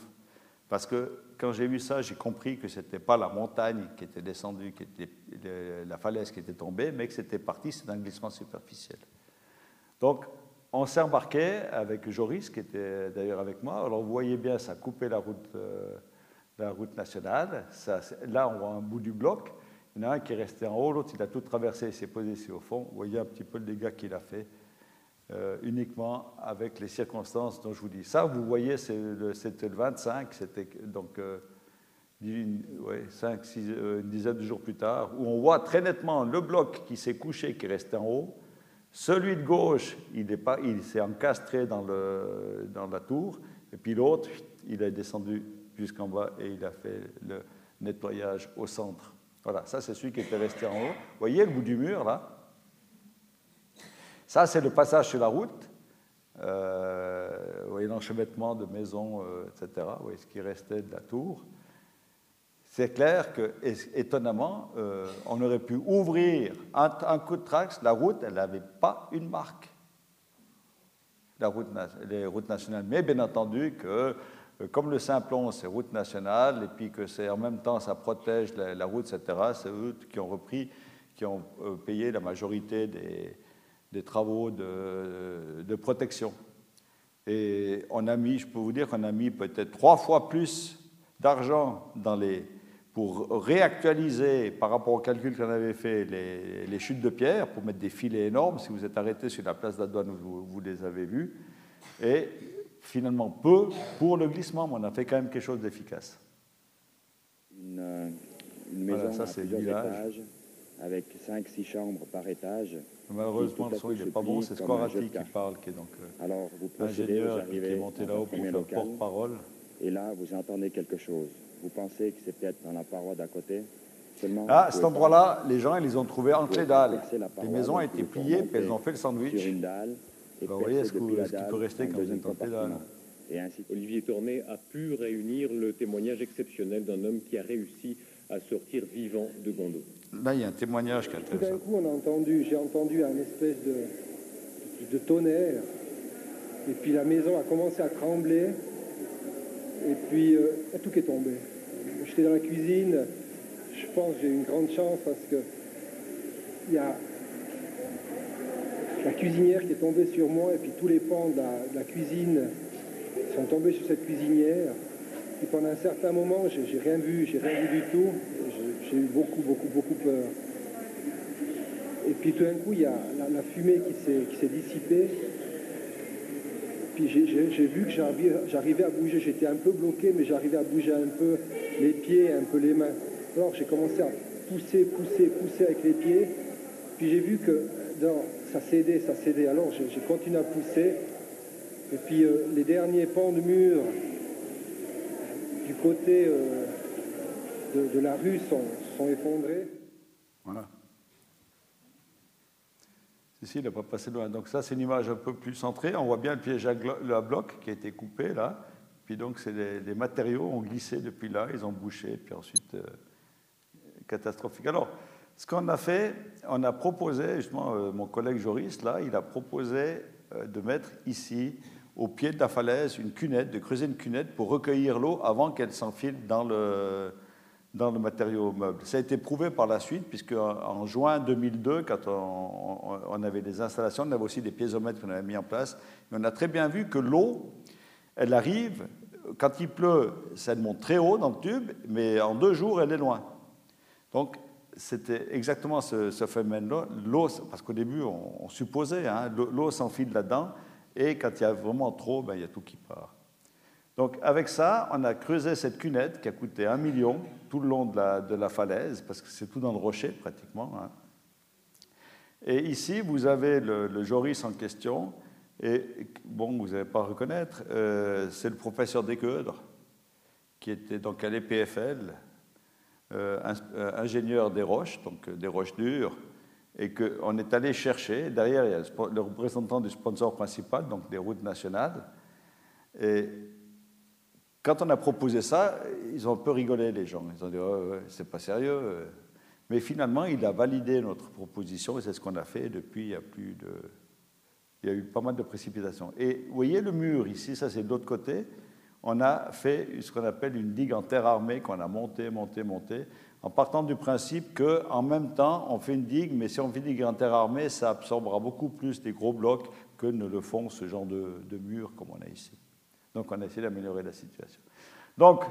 Parce que quand j'ai vu ça, j'ai compris que ce n'était pas la montagne qui était descendue, qui était, la falaise qui était tombée, mais que c'était parti, c'est un glissement superficiel. Donc on s'est embarqué avec Joris, qui était d'ailleurs avec moi. Alors vous voyez bien, ça coupé la route, euh, la route nationale. là, on voit un bout du bloc. Il y en a un qui est resté en haut, l'autre, il a tout traversé, il s'est posé ici au fond. Vous voyez un petit peu le dégât qu'il a fait, euh, uniquement avec les circonstances dont je vous dis. Ça, vous voyez, c'était le, 25, c'était donc euh, une, une dizaine de jours plus tard, où on voit très nettement le bloc qui s'est couché, qui est resté en haut, celui de gauche, il s'est encastré dans, la tour, et puis l'autre, il est descendu jusqu'en bas et il a fait le nettoyage au centre. Voilà, ça c'est celui qui était resté en haut. Vous voyez le bout du mur là? Ça c'est le passage sur la route. Euh, vous voyez l'enchevêtrement de maisons, euh, etc. Vous voyez ce qui restait de la tour c'est clair que, étonnamment, euh, on aurait pu ouvrir un, coup de trax, la route, elle n'avait pas une marque. les routes nationales. Mais bien entendu que euh, comme le Simplon, c'est route nationale, et puis que c'est en même temps ça protège la, route, etc., c'est eux qui ont repris, qui ont euh, payé la majorité des, travaux de, de, protection. Et on a mis, je peux vous dire qu'on a mis peut-être trois fois plus d'argent dans les, pour réactualiser par rapport au calcul qu'on avait fait les, les, chutes de pierre, pour mettre des filets énormes. Si vous êtes arrêté sur la place d'Adouane, vous, vous les avez vus. Et finalement peu pour le glissement, mais on a fait quand même quelque chose d'efficace. Une, euh, maison ça, à plusieurs étages, avec 5-6 chambres par étage. Malheureusement, le son n'est pas bon, c'est Scorati qui parle, qui est donc euh, Alors, vous ingénieur qui est monté là-haut pour faire porte-parole. Et là, vous entendez quelque chose. Vous pensez que c'est peut-être dans la paroi d'à côté Seulement, ah, cet endroit-là, les gens, ils les ont trouvés entre les dalles. Les maisons ont été pliées, puis elles ont fait le sandwich. Sur une dalle, vous voyez ce, qu'il peut rester quand vous êtes en pédale. Et ainsi. Olivier Tourné a pu réunir le témoignage exceptionnel d'un homme qui a réussi à sortir vivant de Gondo. Là, il y a un témoignage qui est Tout d'un coup, on a entendu, j'ai entendu un espèce de, de tonnerre. Et puis la maison a commencé à trembler. Et puis euh, tout est tombé. J'étais dans la cuisine. Je pense que j'ai eu une grande chance parce que il y a la cuisinière qui est tombée sur moi et puis tous les pans de la, cuisine sont tombés sur cette cuisinière. Et pendant un certain moment, j'ai rien vu, j'ai rien vu du tout. J'ai eu beaucoup, beaucoup, beaucoup peur. Et puis tout d'un coup, il y a la, fumée qui s'est dissipée. Puis j'ai vu que j'arrivais à bouger. J'étais un peu bloqué, mais j'arrivais à bouger un peu les pieds, un peu les mains. Alors j'ai commencé à pousser, pousser, pousser avec les pieds. Puis j'ai vu que dans, ça cédait, ça cédait. Alors j'ai continué à pousser. Et puis euh, les derniers pans de mur du côté euh, de, la rue sont, sont effondrés. Voilà. Ici, il n'a pas passé loin. Donc ça, c'est une image un peu plus centrée. On voit bien le piège à, bloc qui a été coupé là. Puis donc, c'est les, matériaux ont glissé depuis là, ils ont bouché, puis ensuite, euh, catastrophique. Alors, ce qu'on a fait, on a proposé, justement, euh, mon collègue Joris, là, il a proposé euh, de mettre ici, au pied de la falaise, une cunette, de creuser une cunette pour recueillir l'eau avant qu'elle s'enfile dans le, dans le matériau meuble. Ça a été prouvé par la suite, puisque en, juin 2002, quand on, avait des installations, on avait aussi des piézomètres qu'on avait mis en place, on a très bien vu que l'eau, elle arrive, quand il pleut, ça monte très haut dans le tube, mais en deux jours, elle est loin. Donc, c'était exactement ce, phénomène-là. L'eau, parce qu'au début, on, supposait, hein, l'eau s'enfile là-dedans, et quand il y a vraiment trop, ben, il y a tout qui part. Donc avec ça, on a creusé cette cunette qui a coûté un million tout le long de la, falaise, parce que c'est tout dans le rocher pratiquement. Hein. Et ici, vous avez le, Joris en question, et bon, vous n'allez pas reconnaître, euh, c'est le professeur Desqueudres, qui était donc à l'EPFL, euh, euh, ingénieur des roches, donc des roches dures, et qu'on est allé chercher. Derrière, il y a le représentant du sponsor principal, donc des routes nationales. Et quand on a proposé ça, ils ont un peu rigolé, les gens. Ils ont dit oh, c'est pas sérieux. Mais finalement, il a validé notre proposition et c'est ce qu'on a fait depuis. Il y a eu pas mal de précipitations. Et vous voyez le mur ici, ça c'est de l'autre côté on a fait ce qu'on appelle une digue en terre armée qu'on a montée, montée, montée, en partant du principe qu'en même temps, on fait une digue, mais si on fait une digue en terre armée, ça absorbera beaucoup plus des gros blocs que ne le font ce genre de, murs comme on a ici. Donc on a essayé d'améliorer la situation. Donc,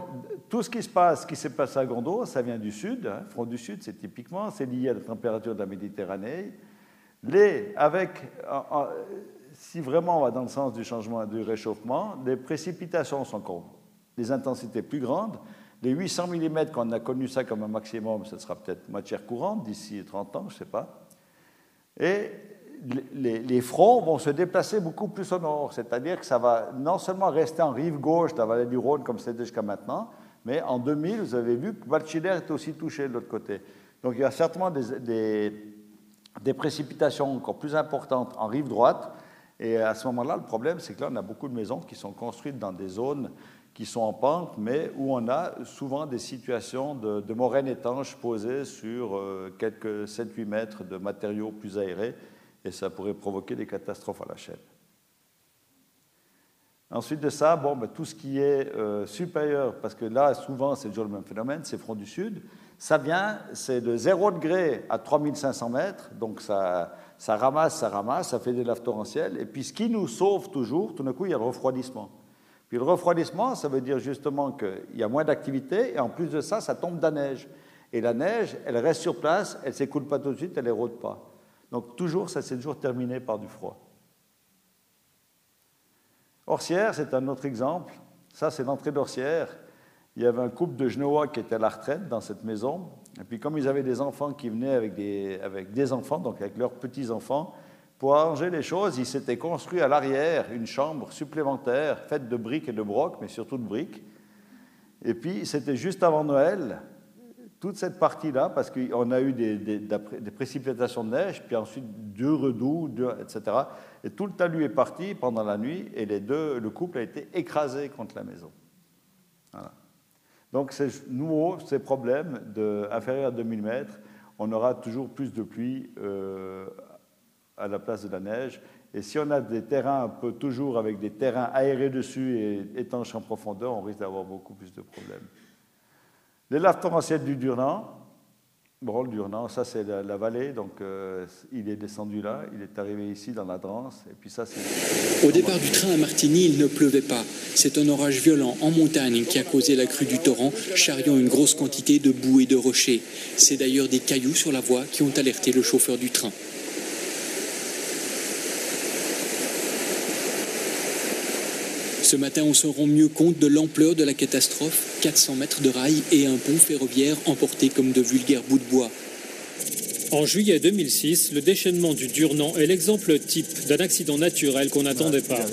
tout ce qui se passe, ce qui s'est passé à Gondo, ça vient du sud. Hein, front du sud, c'est typiquement, c'est lié à la température de la Méditerranée. Les, avec, si vraiment on va dans le sens du changement du réchauffement, les précipitations sont comme des intensités plus grandes. Les 800 mm, qu'on a connu ça comme un maximum, ce sera peut-être matière courante d'ici 30 ans, je ne sais pas. Et les, fronts vont se déplacer beaucoup plus au nord, c'est-à-dire que ça va non seulement rester en rive gauche de la vallée du Rhône comme c'était jusqu'à maintenant, mais en 2000, vous avez vu que Valchiner est aussi touché de l'autre côté. Donc il y a certainement des, des précipitations encore plus importantes en rive droite, et à ce moment-là, le problème, c'est que là, on a beaucoup de maisons qui sont construites dans des zones qui sont en pente, mais où on a souvent des situations de, de moraines étanches posées sur euh, quelques 7-8 mètres de matériaux plus aérés, et ça pourrait provoquer des catastrophes à la chaîne. Ensuite de ça, bon, ben, tout ce qui est euh, supérieur, parce que là, souvent, c'est toujours le même phénomène, c'est front du sud, ça vient, c'est de 0 degré à 3500 mètres, donc ça, ça ramasse, ça ramasse, ça fait des laves torrentielles. Et puis ce qui nous sauve toujours, tout d'un coup, il y a le refroidissement. Puis le refroidissement, ça veut dire justement qu'il y a moins d'activité, et en plus de ça, ça tombe de la neige. Et la neige, elle reste sur place, elle ne s'écoule pas tout de suite, elle n'érode pas. Donc toujours, ça s'est toujours terminé par du froid. Orsière, c'est un autre exemple. Ça, c'est l'entrée d'Orsière. Il y avait un couple de Genois qui était à la retraite dans cette maison. Et puis, comme ils avaient des enfants qui venaient avec des, avec des enfants, donc avec leurs petits-enfants, pour arranger les choses, ils s'étaient construits à l'arrière une chambre supplémentaire faite de briques et de brocs, mais surtout de briques. Et puis, c'était juste avant Noël, toute cette partie-là, parce qu'on a eu des, précipitations de neige, puis ensuite deux redoux, etc. Et tout le talus est parti pendant la nuit, et le couple a été écrasé contre la maison. Donc c'est nouveau, ces problèmes de, inférieurs à 2000 mètres, on aura toujours plus de pluie euh, à la place de la neige. Et si on a des terrains un peu toujours avec des terrains aérés dessus et étanches en profondeur, on risque d'avoir beaucoup plus de problèmes. Les laves torrentielles du Durnan, bon, le Durnan, ça c'est la, vallée, donc euh, il est descendu là, il est arrivé ici dans la Drance, et puis ça c'est... Au départ du train à Martigny, il ne pleuvait pas. C'est un orage violent en montagne qui a causé la crue du torrent, charriant une grosse quantité de boue et de rochers. C'est d'ailleurs des cailloux sur la voie qui ont alerté le chauffeur du train. Ce matin, on se rend mieux compte de l'ampleur de la catastrophe. 400 mètres de rails et un pont ferroviaire emportés comme de vulgaires bouts de bois. En juillet 2006, le déchaînement du Durnan est l'exemple type d'un accident naturel qu'on n'attendait pas.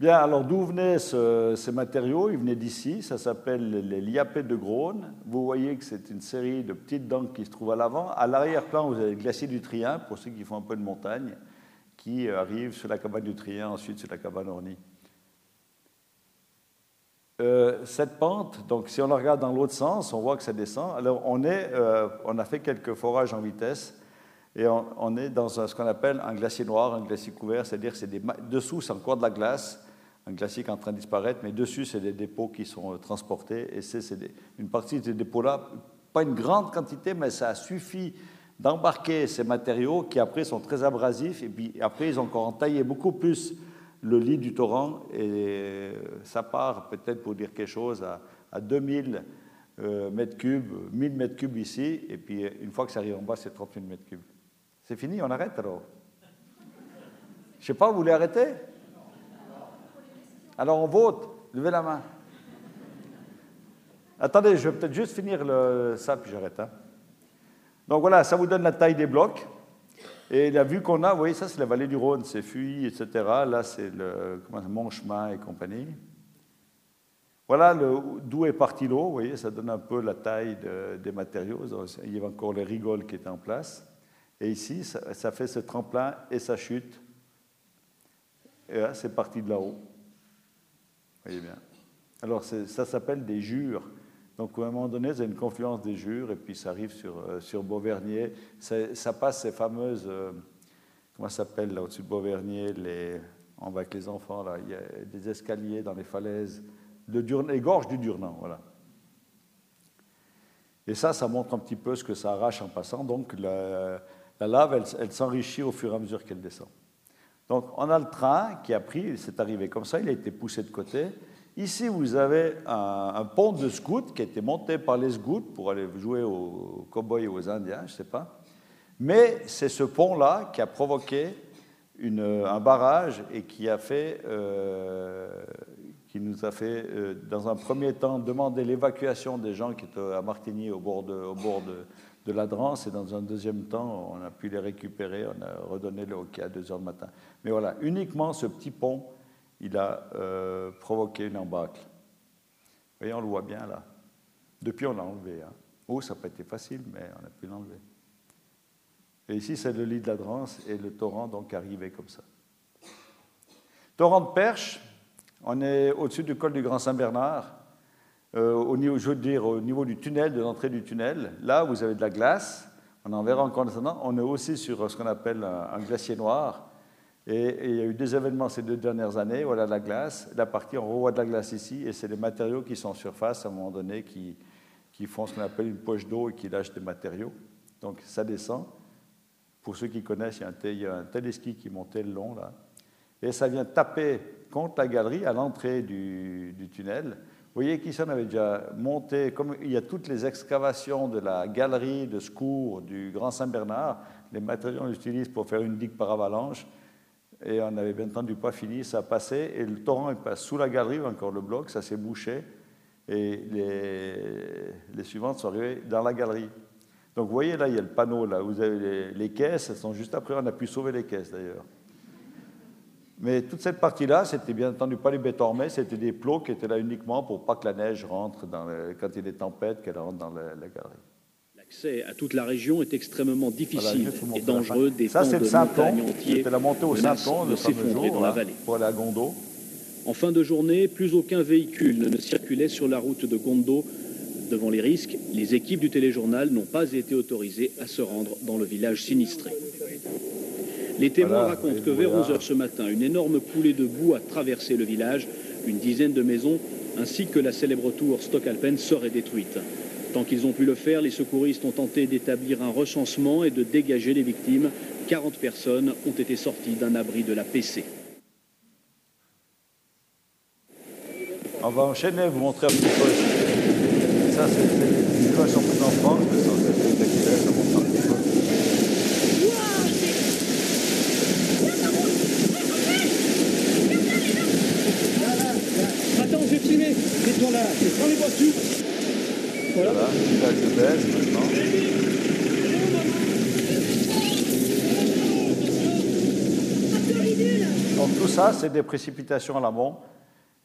Bien, alors d'où venaient ces matériaux? Ils venaient d'ici, ça s'appelle les liapets de Grône. Vous voyez que c'est une série de petites dents qui se trouvent à l'avant. À l'arrière-plan, vous avez le glacier du Trien, pour ceux qui font un peu de montagne, qui arrive sur la cabane du Trien, ensuite sur la cabane Orny. Euh, cette pente, donc si on la regarde dans l'autre sens, on voit que ça descend. Alors on, est, euh, on a fait quelques forages en vitesse et on, est dans ce qu'on appelle un glacier noir, un glacier couvert, c'est-à-dire c'est dessous c'est encore de la glace un est en train de disparaître, mais dessus, c'est des dépôts qui sont euh, transportés. Et c'est une partie de ces dépôts-là, pas une grande quantité, mais ça suffit d'embarquer ces matériaux qui après sont très abrasifs. Et puis après, ils ont encore entaillé beaucoup plus le lit du torrent. Et euh, ça part peut-être pour dire quelque chose à, 2000 euh, mètres cubes, 1000 mètres cubes ici. Et puis une fois que ça arrive en bas, c'est 30 000 mètres cubes. C'est fini, on arrête alors? Je ne sais pas, vous voulez arrêter? Alors on vote. Levez la main. Attendez, je vais peut-être juste finir ça, puis j'arrête. Hein. Donc voilà, ça vous donne la taille des blocs. Et la vue qu'on a, vous voyez, ça c'est la vallée du Rhône, c'est Fuy, etc. Là c'est le comment, chemin et compagnie. Voilà d'où est parti l'eau, vous voyez, ça donne un peu la taille des matériaux. Il y avait encore les rigoles qui étaient en place. Et ici, ça, ça fait ce tremplin et ça chute. Et là, c'est parti de là-haut voyez bien. Alors ça s'appelle des jures. Donc à un moment donné, c'est une confluence des jures, et puis ça arrive sur, euh, sur Beauvernier. Ça passe ces fameuses, euh, comment ça s'appelle là au-dessus de Beauvernier, les, on va avec les enfants, là, il y a des escaliers dans les falaises, de les gorges du Durnan, voilà. Et ça, ça montre un petit peu ce que ça arrache en passant. Donc la, la lave, elle s'enrichit au fur et à mesure qu'elle descend. Donc on a le train qui a pris, c'est arrivé comme ça, il a été poussé de côté. Ici, vous avez un, pont de scouts qui a été monté par les scouts pour aller jouer aux cowboys et aux indiens, je ne sais pas. Mais c'est ce pont-là qui a provoqué un barrage et qui, a fait, euh, qui nous a fait, euh, dans un premier temps, demander l'évacuation des gens qui étaient à Martigny au bord de, de la Drance et dans un deuxième temps, on a pu les récupérer, on a redonné le hockey à 2 heures du matin. Mais voilà, uniquement ce petit pont, il a euh, provoqué une embâcle. Vous voyez, on le voit bien là. Depuis, on l'a enlevé. Hein. Oh, ça n'a pas été facile, mais on a pu l'enlever. Et ici, c'est le lit de la Drance et le torrent donc arrivé comme ça. Torrent de Perche, on est au-dessus du col du Grand Saint-Bernard. Euh, au niveau, je veux dire, au niveau du tunnel, de l'entrée du tunnel. Là, vous avez de la glace. On en verra encore descendant. On est aussi sur ce qu'on appelle un, glacier noir. Et, il y a eu des événements ces deux dernières années. Voilà la glace. La partie, on revoit de la glace ici. Et c'est les matériaux qui sont en surface à un moment donné qui, qui font ce qu'on appelle une poche d'eau et qui lâchent des matériaux. Donc ça descend. Pour ceux qui connaissent, il y a un, tel, il qui montait le long là. Et ça vient taper contre la galerie à l'entrée du tunnel. Vous voyez qu'ici, on avait déjà monté, comme il y a toutes les excavations de la galerie de secours du Grand Saint-Bernard, les matériaux, on utilise pour faire une digue par avalanche, et on avait bien entendu pas fini, ça a passé, et le torrent passe sous la galerie, encore le bloc, ça s'est bouché, et les, les, suivantes sont arrivées dans la galerie. Donc vous voyez là, il y a le panneau, là, vous avez les, les caisses, elles sont juste après, on a pu sauver les caisses d'ailleurs. Mais toute cette partie-là, c'était bien entendu pas les béton armés, c'était des plots qui étaient là uniquement pour pas que la neige rentre dans quand il y a des tempêtes, qu'elle rentre dans la, galerie. L'accès à toute la région est extrêmement difficile et dangereux. Des Ça, c'est le Saint-Pont. C'était la montée au Saint-Pont, le fameux jour, dans la vallée. pour aller à Gondo. En fin de journée, plus aucun véhicule ne circulait sur la route de Gondo. Devant les risques, les équipes du téléjournal n'ont pas été autorisées à se rendre dans le village sinistré. Les témoins racontent que vers 11 h ce matin, une énorme coulée de boue a traversé le village. Une dizaine de maisons ainsi que la célèbre tour Stockalpen serait détruite. Tant qu'ils ont pu le faire, les secouristes ont tenté d'établir un recensement et de dégager les victimes. 40 personnes ont été sorties d'un abri de la PC. On va enchaîner, vous montrer un petit peu. Ça, c'est spectaculaire, ça montre un petit peu. là, c'est dans les voitures. Voilà. voilà village de Bèze maintenant. Donc tout ça, c'est des précipitations à l'amont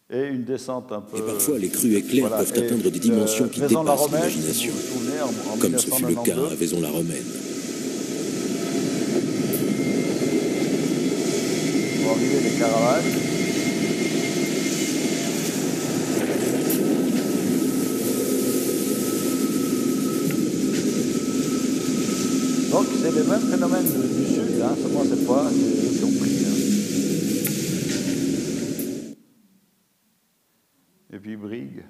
et une descente un peu. Et parfois, les crues éclairs voilà. peuvent atteindre des dimensions qui dépassent l'imagination, comme ce fut le cas à Vaison-la-Romaine. On va arriver les caravanes. Donc c'est les mêmes phénomènes du sud, hein, seulement cette fois, c'est surpris. Hein. Et puis Brigue.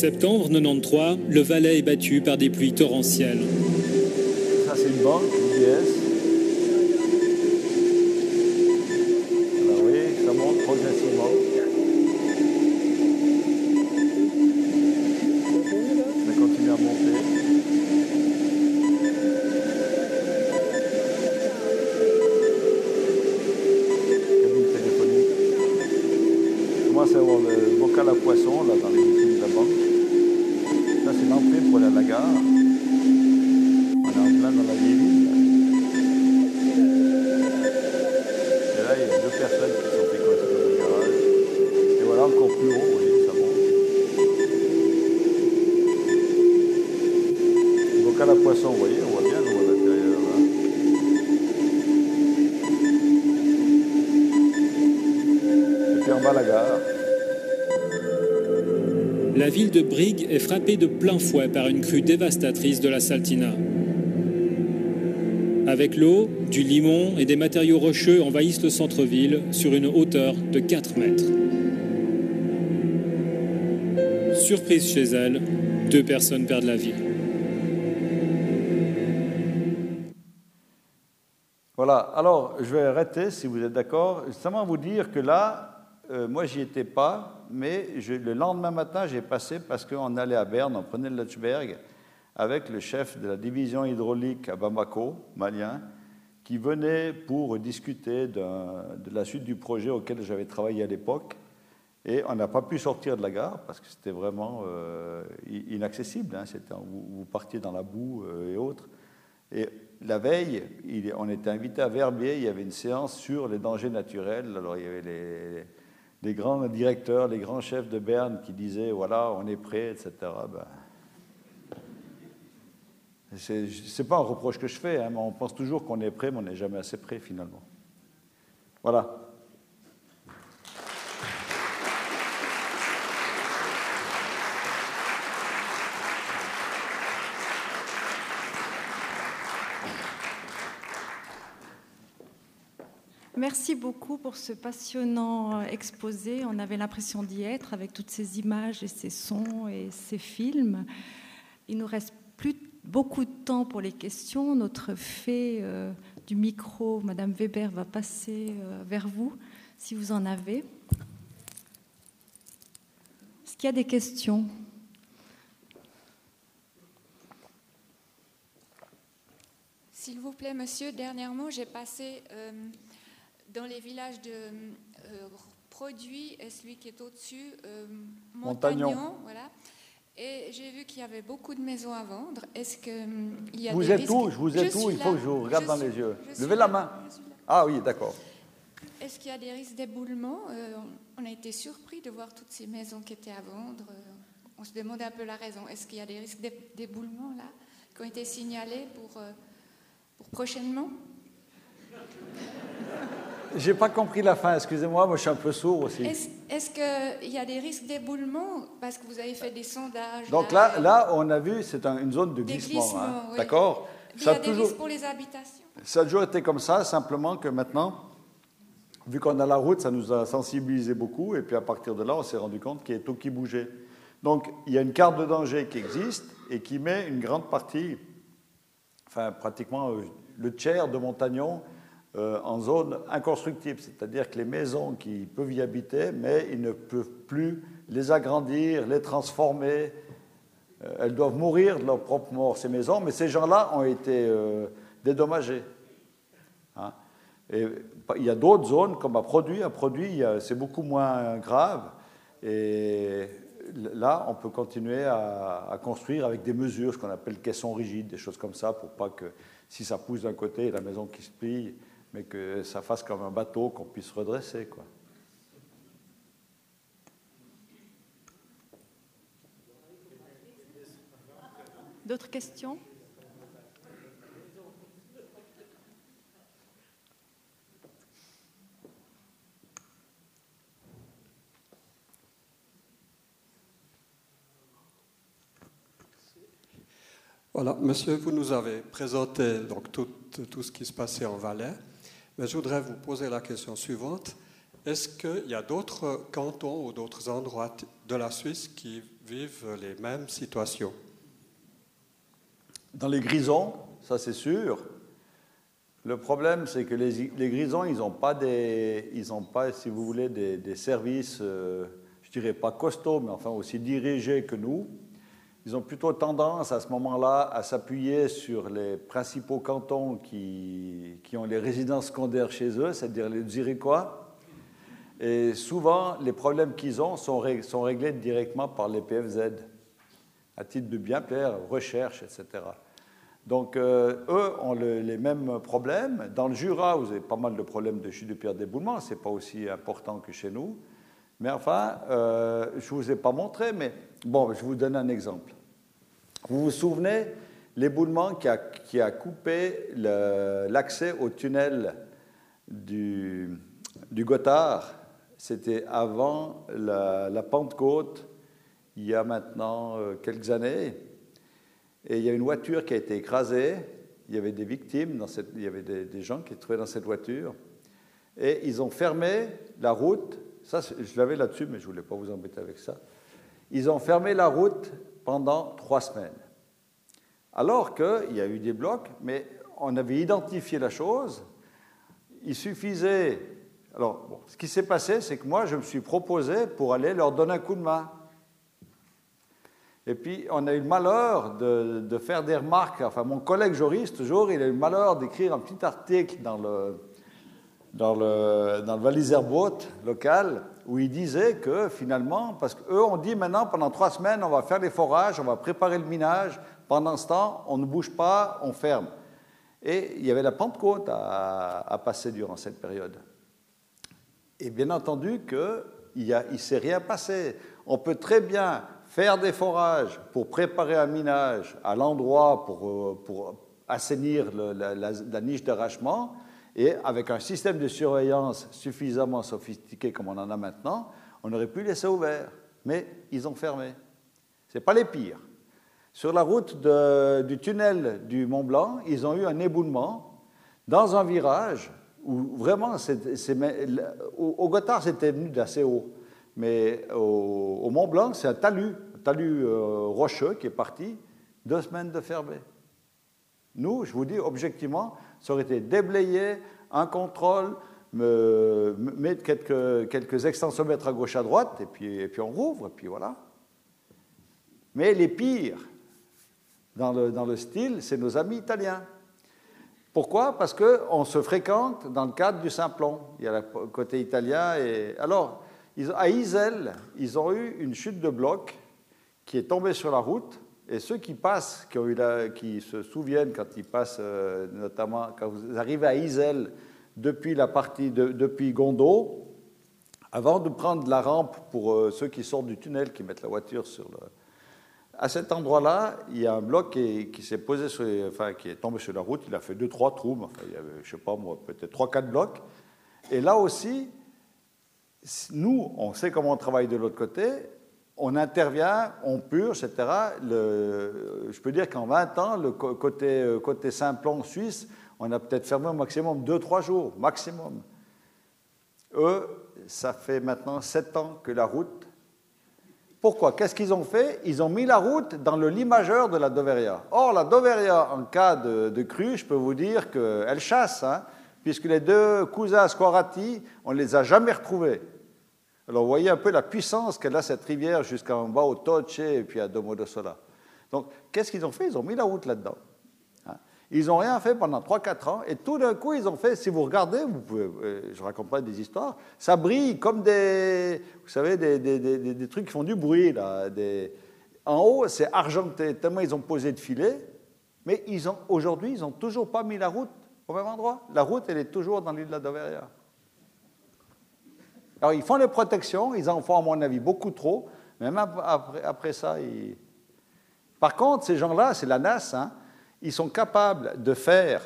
Septembre 93, le Valais est battu par des pluies torrentielles. Est frappée de plein fouet par une crue dévastatrice de la Saltina. Avec l'eau, du limon et des matériaux rocheux envahissent le centre-ville sur une hauteur de 4 mètres. Surprise chez elle, deux personnes perdent la vie. Voilà, alors je vais arrêter si vous êtes d'accord. Seulement vous dire que là, euh, moi j'y étais pas, mais le lendemain matin, j'ai passé parce qu'on allait à Berne, on prenait le Lutschberg avec le chef de la division hydraulique à Bamako, malien, qui venait pour discuter de la suite du projet auquel j'avais travaillé à l'époque. Et on n'a pas pu sortir de la gare parce que c'était vraiment euh, inaccessible. Hein. vous, vous, partiez dans la boue euh, et autres. Et la veille, on était invité à Verbier, il y avait une séance sur les dangers naturels. Alors il y avait les, les grands directeurs, les grands chefs de Berne qui disaient voilà, on est prêt, etc. Ben, c'est pas un reproche que je fais, hein, mais on pense toujours qu'on est prêt, mais on n'est jamais assez prêt finalement. Voilà. Merci beaucoup pour ce passionnant exposé. On avait l'impression d'y être avec toutes ces images et ces sons et ces films. Il nous reste plus beaucoup de temps pour les questions. Notre fée euh, du micro, Madame Weber, va passer euh, vers vous si vous en avez. Est-ce qu'il y a des questions? S'il vous plaît, monsieur, dernièrement, j'ai passé euh, dans les villages de Produits, et celui qui est au-dessus, Montagnon, voilà. Et j'ai vu qu'il y avait beaucoup de maisons à vendre. Est-ce qu'il hum, y a vous des êtes où? Je vous êtes où Il faut que je vous regarde dans les yeux. Levez la main. Ah oui, d'accord. Est-ce qu'il y a des risques d'éboulement? Euh, On a été surpris de voir toutes ces maisons qui étaient à vendre. Euh, on se demandait un peu la raison. Est-ce qu'il y a des risques d'éboulement là qui ont été signalés pour, euh, pour prochainement? J'ai pas compris la fin, excusez-moi, moi je suis un peu sourd aussi. Est-ce qu'il y a des risques d'éboulement parce que vous avez fait des sondages Donc là, là, on a vu, c'est une zone de glissement, hein. d'accord Il y a, des risques pour les habitations Ça a toujours été comme ça, simplement que maintenant, vu qu'on a la route, ça nous a sensibilisé beaucoup, et puis à partir de là, on s'est rendu compte qu'il y a tout qui bougeait. Donc il y a une carte de danger qui existe et qui met une grande partie, enfin pratiquement euh, le tiers de Montagnon, euh, en zone inconstructible, c'est-à-dire que les maisons qui peuvent y habiter, mais ils ne peuvent plus les agrandir, les transformer. Euh, elles doivent mourir de leur propre mort, ces maisons, mais ces gens-là ont été euh, dédommagés. Hein. Et il y a d'autres zones, comme à Produit. À Produit, c'est beaucoup moins grave. Et là, on peut continuer à, à construire avec des mesures, ce qu'on appelle caissons rigides, des choses comme ça, pour pas que si ça pousse d'un côté, la maison qui se plie, mais que ça fasse comme un bateau qu'on puisse redresser. Quoi. D'autres questions? Voilà, monsieur, vous nous avez présenté donc tout, tout ce qui se passait en Valais. Mais je voudrais vous poser la question suivante. Est-ce qu'il y a d'autres cantons ou d'autres endroits de la Suisse qui vivent les mêmes situations? Dans les grisons, ça c'est sûr. Le problème, c'est que les, grisons, ils n'ont pas, si vous voulez, des, services, euh, je dirais pas costauds, mais enfin aussi dirigés que nous. Ils ont plutôt tendance à ce moment-là à s'appuyer sur les principaux cantons qui, qui, ont les résidences secondaires chez eux, c'est-à-dire les Zurichois. Et souvent, les problèmes qu'ils ont sont, réglés directement par les PFZ, à titre de bien plaire, recherche, etc. Donc, euh, eux ont les mêmes problèmes. Dans le Jura, vous avez pas mal de problèmes de chute de pierre d'éboulement, ce n'est pas aussi important que chez nous. Mais enfin, euh, je ne vous ai pas montré, mais bon, je vous donne un exemple. Vous vous souvenez l'éboulement qui a, qui a coupé l'accès au tunnel du, du Gothard? C'était avant la, la, Pentecôte, il y a maintenant euh, quelques années. Et il y a une voiture qui a été écrasée. Il y avait des victimes, il y avait des, des gens qui étaient dans cette voiture. Et ils ont fermé la route ça, je l'avais là-dessus, mais je ne voulais pas vous embêter avec ça. Ils ont fermé la route pendant trois semaines. Alors qu'il y a eu des blocs, mais on avait identifié la chose. Il suffisait. Alors, ce qui s'est passé, c'est que moi, je me suis proposé pour aller leur donner un coup de main. Et puis, on a eu le malheur de, de faire des remarques. Enfin, mon collègue Joris, toujours, il a eu le malheur d'écrire un petit article dans le, dans le, dans le local où il disait que finalement, parce qu'eux ont dit maintenant pendant trois semaines, on va faire les forages, on va préparer le minage, pendant ce temps, on ne bouge pas, on ferme. Et il y avait la Pentecôte à, passer durant cette période. Et bien entendu qu'il ne s'est rien passé. On peut très bien faire des forages pour préparer un minage à l'endroit pour, pour assainir la niche d'arrachement, et avec un système de surveillance suffisamment sophistiqué comme on en a maintenant, on aurait pu laisser ouvert. Mais ils ont fermé. Ce n'est pas les pires. Sur la route du tunnel du Mont Blanc, ils ont eu un éboulement dans un virage où vraiment, au, Gothard, c'était venu d'assez haut. Mais au, Mont Blanc, c'est un talus, un talus euh, rocheux qui est parti, deux semaines de fermé. Nous, je vous dis objectivement, ça aurait été déblayé, un contrôle, mettre quelques, quelques extensomètres à gauche à droite, et puis, et puis on rouvre, et puis voilà. Mais les pires dans le, dans le style, c'est nos amis italiens. Pourquoi? Parce qu'on se fréquente dans le cadre du Simplon. Il y a le côté italien. Et... Alors, à Isel, ils ont eu une chute de bloc qui est tombée sur la route. Et ceux qui passent, qui, se souviennent quand ils passent, euh, notamment quand vous arrivez à Isel depuis la partie de, depuis Gondo, avant de prendre la rampe pour euh, ceux qui sortent du tunnel, qui mettent la voiture sur le, à cet endroit-là, il y a un bloc qui, s'est posé sur enfin, qui est tombé sur la route. Il a fait deux, trois trous. Enfin, il y avait, je sais pas moi, peut-être trois, quatre blocs. Et là aussi, nous, on sait comment on travaille de l'autre côté. On intervient, on purge, etc. je peux dire qu'en 20 ans, le côté, côté Simplon suisse, on a peut-être fermé au maximum deux, trois jours, maximum. Eux, ça fait maintenant sept ans que la route pourquoi? Qu'est-ce qu'ils ont fait? Ils ont mis la route dans le lit majeur de la Doveria. Or, la Doveria, en cas de, crue, je peux vous dire qu'elle chasse, hein, puisque les deux cousins Squarati, on ne les a jamais retrouvés. Alors, vous voyez un peu la puissance qu'elle a, cette rivière, jusqu'en bas au Toce et puis à Domodossola. Donc, qu'est-ce qu'ils ont fait? Ils ont mis la route là-dedans. Ils n'ont rien fait pendant 3-4 ans, et tout d'un coup, ils ont fait, si vous regardez, vous pouvez, euh, je raconte pas des histoires, ça brille comme des, vous savez, des, des, des, trucs qui font du bruit. Là, en haut, c'est argenté, tellement ils ont posé de filets, mais aujourd'hui, ils n'ont toujours pas mis la route au même endroit. La route, elle est toujours dans l'île de la Doveria. Alors, ils font les protections, ils en font, à mon avis, beaucoup trop, même après, ça, ils... Par contre, ces gens-là, c'est la NAS, hein, ils sont capables de faire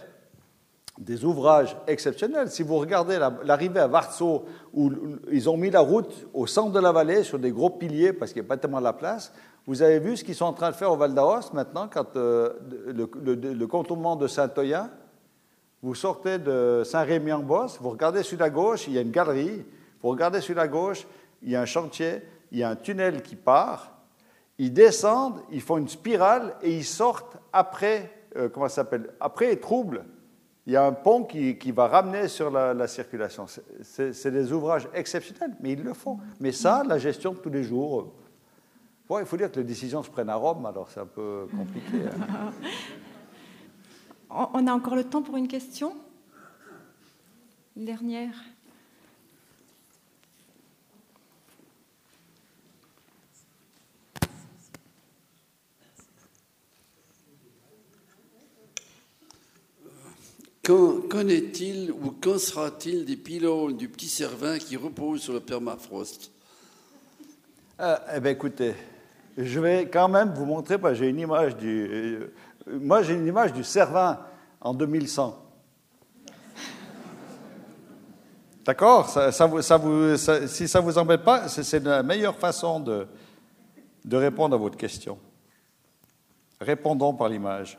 des ouvrages exceptionnels. Si vous regardez l'arrivée à Varso, où ils ont mis la route au centre de la vallée sur des gros piliers parce qu'il n'y a pas tellement de la place, vous avez vu ce qu'ils sont en train de faire au Val d'Aoste maintenant, quand euh, le, contournement de Saint-Oyen, vous sortez de Saint-Rémy-en-Bosse, vous regardez sur la gauche, il y a une galerie, vous regardez sur la gauche, il y a un chantier, il y a un tunnel qui part, ils descendent, ils font une spirale et ils sortent après euh, comment ça s'appelle Après les troubles, il y a un pont qui, va ramener sur la, circulation. C'est des ouvrages exceptionnels, mais ils le font. Mais ça, la gestion de tous les jours. Bon, il faut dire que les décisions se prennent à Rome, alors c'est un peu compliqué. Hein. On a encore le temps pour une question? Une dernière Qu'en est-il ou qu'en sera-t-il des pylônes du petit Cervin qui reposent sur le permafrost? Euh, Eh bien, écoutez, je vais quand même vous montrer, j'ai une image du. Euh, moi, j'ai une image du Cervin en 2100. D'accord? Ça, Si ça ne vous embête pas, c'est la meilleure façon de, de répondre à votre question. Répondons par l'image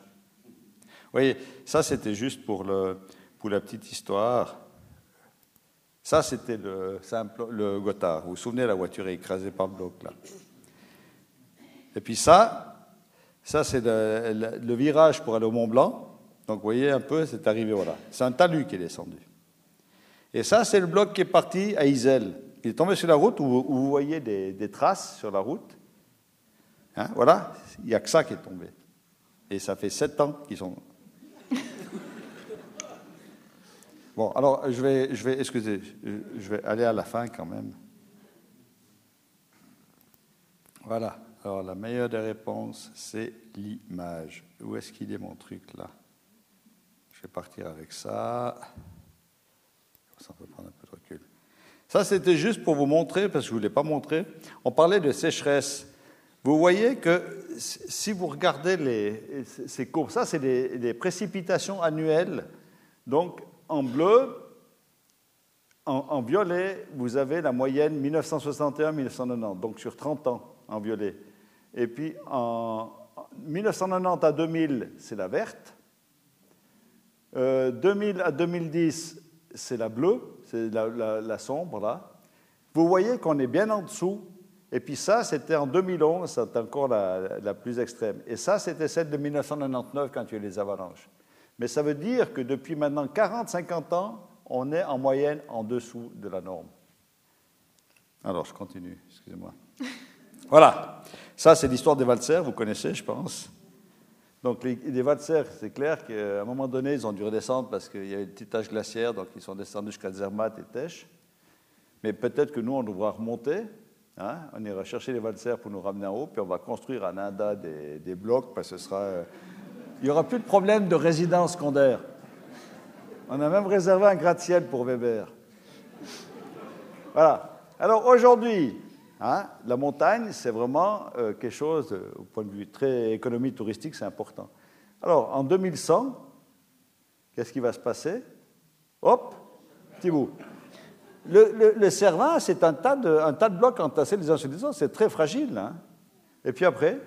voyez, ça c'était juste pour, le, pour la petite histoire. Ça c'était le, le Gotthard. Vous vous souvenez, la voiture est écrasée par le bloc là. Et puis ça, ça c'est le, virage pour aller au Mont Blanc. Donc vous voyez un peu, c'est arrivé, voilà. C'est un talus qui est descendu. Et ça, c'est le bloc qui est parti à Isel. Il est tombé sur la route où, vous voyez des, traces sur la route. Hein, voilà, il n'y a que ça qui est tombé. Et ça fait sept ans qu'ils sont Bon, alors je vais, je vais, excusez, je vais aller à la fin quand même. Voilà. Alors la meilleure des réponses, c'est l'image. Où est-ce qu'il est mon truc là? Je vais partir avec ça. Ça peut prendre un peu de recul. Ça, c'était juste pour vous montrer, parce que je ne vous l'ai pas montré. On parlait de sécheresse. Vous voyez que si vous regardez les, ces courbes, ça, c'est des précipitations annuelles. Donc, en bleu, en, violet, vous avez la moyenne 1961-1990, donc sur 30 ans en violet. Et puis en 1990 à 2000, c'est la verte. 2000 euh, à 2010, c'est la bleue, c'est la, sombre là. Vous voyez qu'on est bien en dessous. Et puis ça, c'était en 2011, c'est encore la, la, plus extrême. Et ça, c'était celle de 1999 quand il y a eu les avalanches. Mais ça veut dire que depuis maintenant 40-50 ans, on est en moyenne en dessous de la norme. Alors, je continue, excusez-moi. Voilà, ça c'est l'histoire des valsers, vous connaissez, je pense. Donc les, les valsers, c'est clair qu'à un moment donné, ils ont dû redescendre parce qu'il y a une petite tache glaciaire, donc ils sont descendus jusqu'à Zermatt et Tesch. Mais peut-être que nous, on devra remonter. Hein. on ira chercher les valsers pour nous ramener en haut, puis on va construire à Nanda des, des blocs, parce que ce sera... Euh, il n'y aura plus de problème de résidence secondaire. On a même réservé un gratte-ciel pour Weber. Voilà. Alors aujourd'hui, hein, la montagne, c'est vraiment euh, quelque chose, au point de vue très économie touristique, c'est important. Alors en 2100, qu'est-ce qui va se passer? Hop, petit bout. Le, le, Cervin, c'est un, tas de, un tas de blocs entassés les uns sur les autres, c'est très fragile. Hein. Et puis après,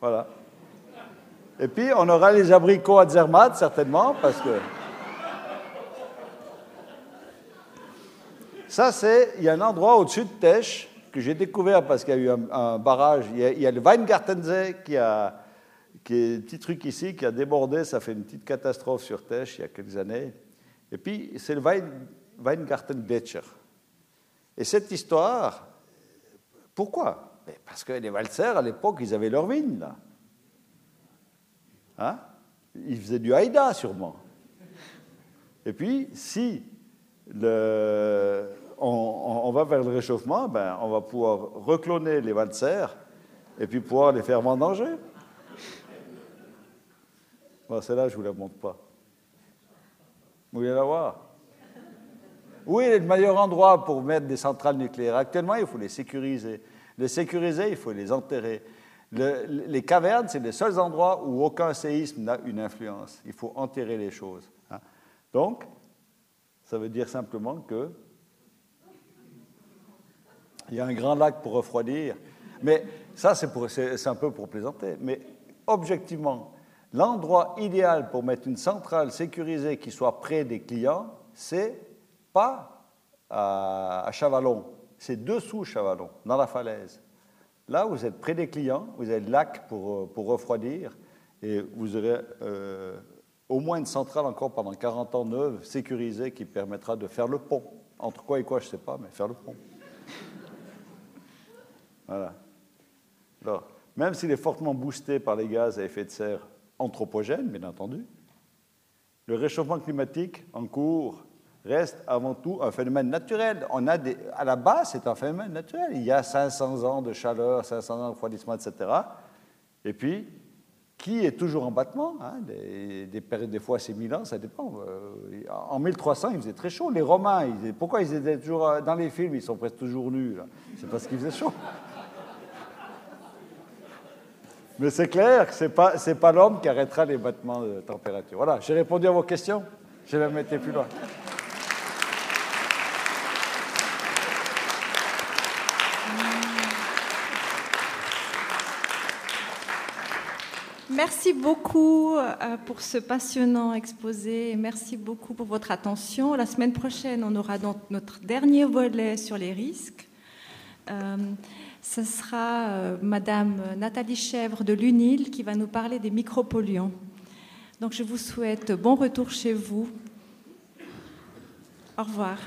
voilà. Et puis on aura les abricots à Zermatt, certainement, parce que. Ça, c'est, il y a un endroit au-dessus de Tesch que j'ai découvert parce qu'il y a eu un, barrage. Il y, a, le Weingartensee qui a, qui est un petit truc ici, qui a débordé. Ça fait une petite catastrophe sur Tesch il y a quelques années. Et puis, c'est le Wein. Et cette histoire, pourquoi? Parce que les valsers, à l'époque, ils avaient leur vigne, là. Hein? Ils faisaient du haïda, sûrement. Et puis, si on, va vers le réchauffement, ben, on va pouvoir recloner les valsers et puis pouvoir les faire vendanger. Bon, celle-là, je ne vous la montre pas. Vous voulez la voir? Est le meilleur endroit pour mettre des centrales nucléaires Actuellement, il faut les sécuriser. Les sécuriser, il faut les enterrer. Les cavernes, c'est les seuls endroits où aucun séisme n'a une influence. Il faut enterrer les choses. Hein. Donc, ça veut dire simplement que il y a un grand lac pour refroidir. Mais ça, c'est un peu pour plaisanter. Mais objectivement, l'endroit idéal pour mettre une centrale sécurisée qui soit près des clients, c'est pas à, Chavalon, c'est dessous Chavalon, dans la falaise. Là, vous êtes près des clients, vous avez le lac pour, pour refroidir, et vous aurez euh, au moins une centrale encore pendant 40 ans neuve, sécurisée, qui permettra de faire le pont. Entre quoi et quoi, je ne sais pas, mais faire le pont. Voilà. Alors, même s'il est fortement boosté par les gaz à effet de serre anthropogènes, bien entendu, le réchauffement climatique en cours reste avant tout un phénomène naturel. On a à la base, c'est un phénomène naturel. Il y a 500 ans de chaleur, 500 ans de refroidissement, etc. Et puis, qui est toujours en battement. Hein, des, fois, c'est 1000 ans, ça dépend. Euh, en 1300, il faisait très chaud. Les Romains, pourquoi ils étaient toujours euh, dans les films, ils sont presque toujours nus C'est parce qu'il faisait chaud. Mais c'est clair que ce n'est pas, l'homme qui arrêtera les battements de température. Voilà, j'ai répondu à vos questions. Je vais me mettre plus loin. Merci beaucoup euh, pour ce passionnant exposé merci beaucoup pour votre attention. La semaine prochaine, on aura donc notre dernier volet sur les risques. Euh, ce sera euh, Madame Nathalie Chèvre de l'UNIL qui va nous parler des micropolluants. Donc je vous souhaite bon retour chez vous. Au revoir.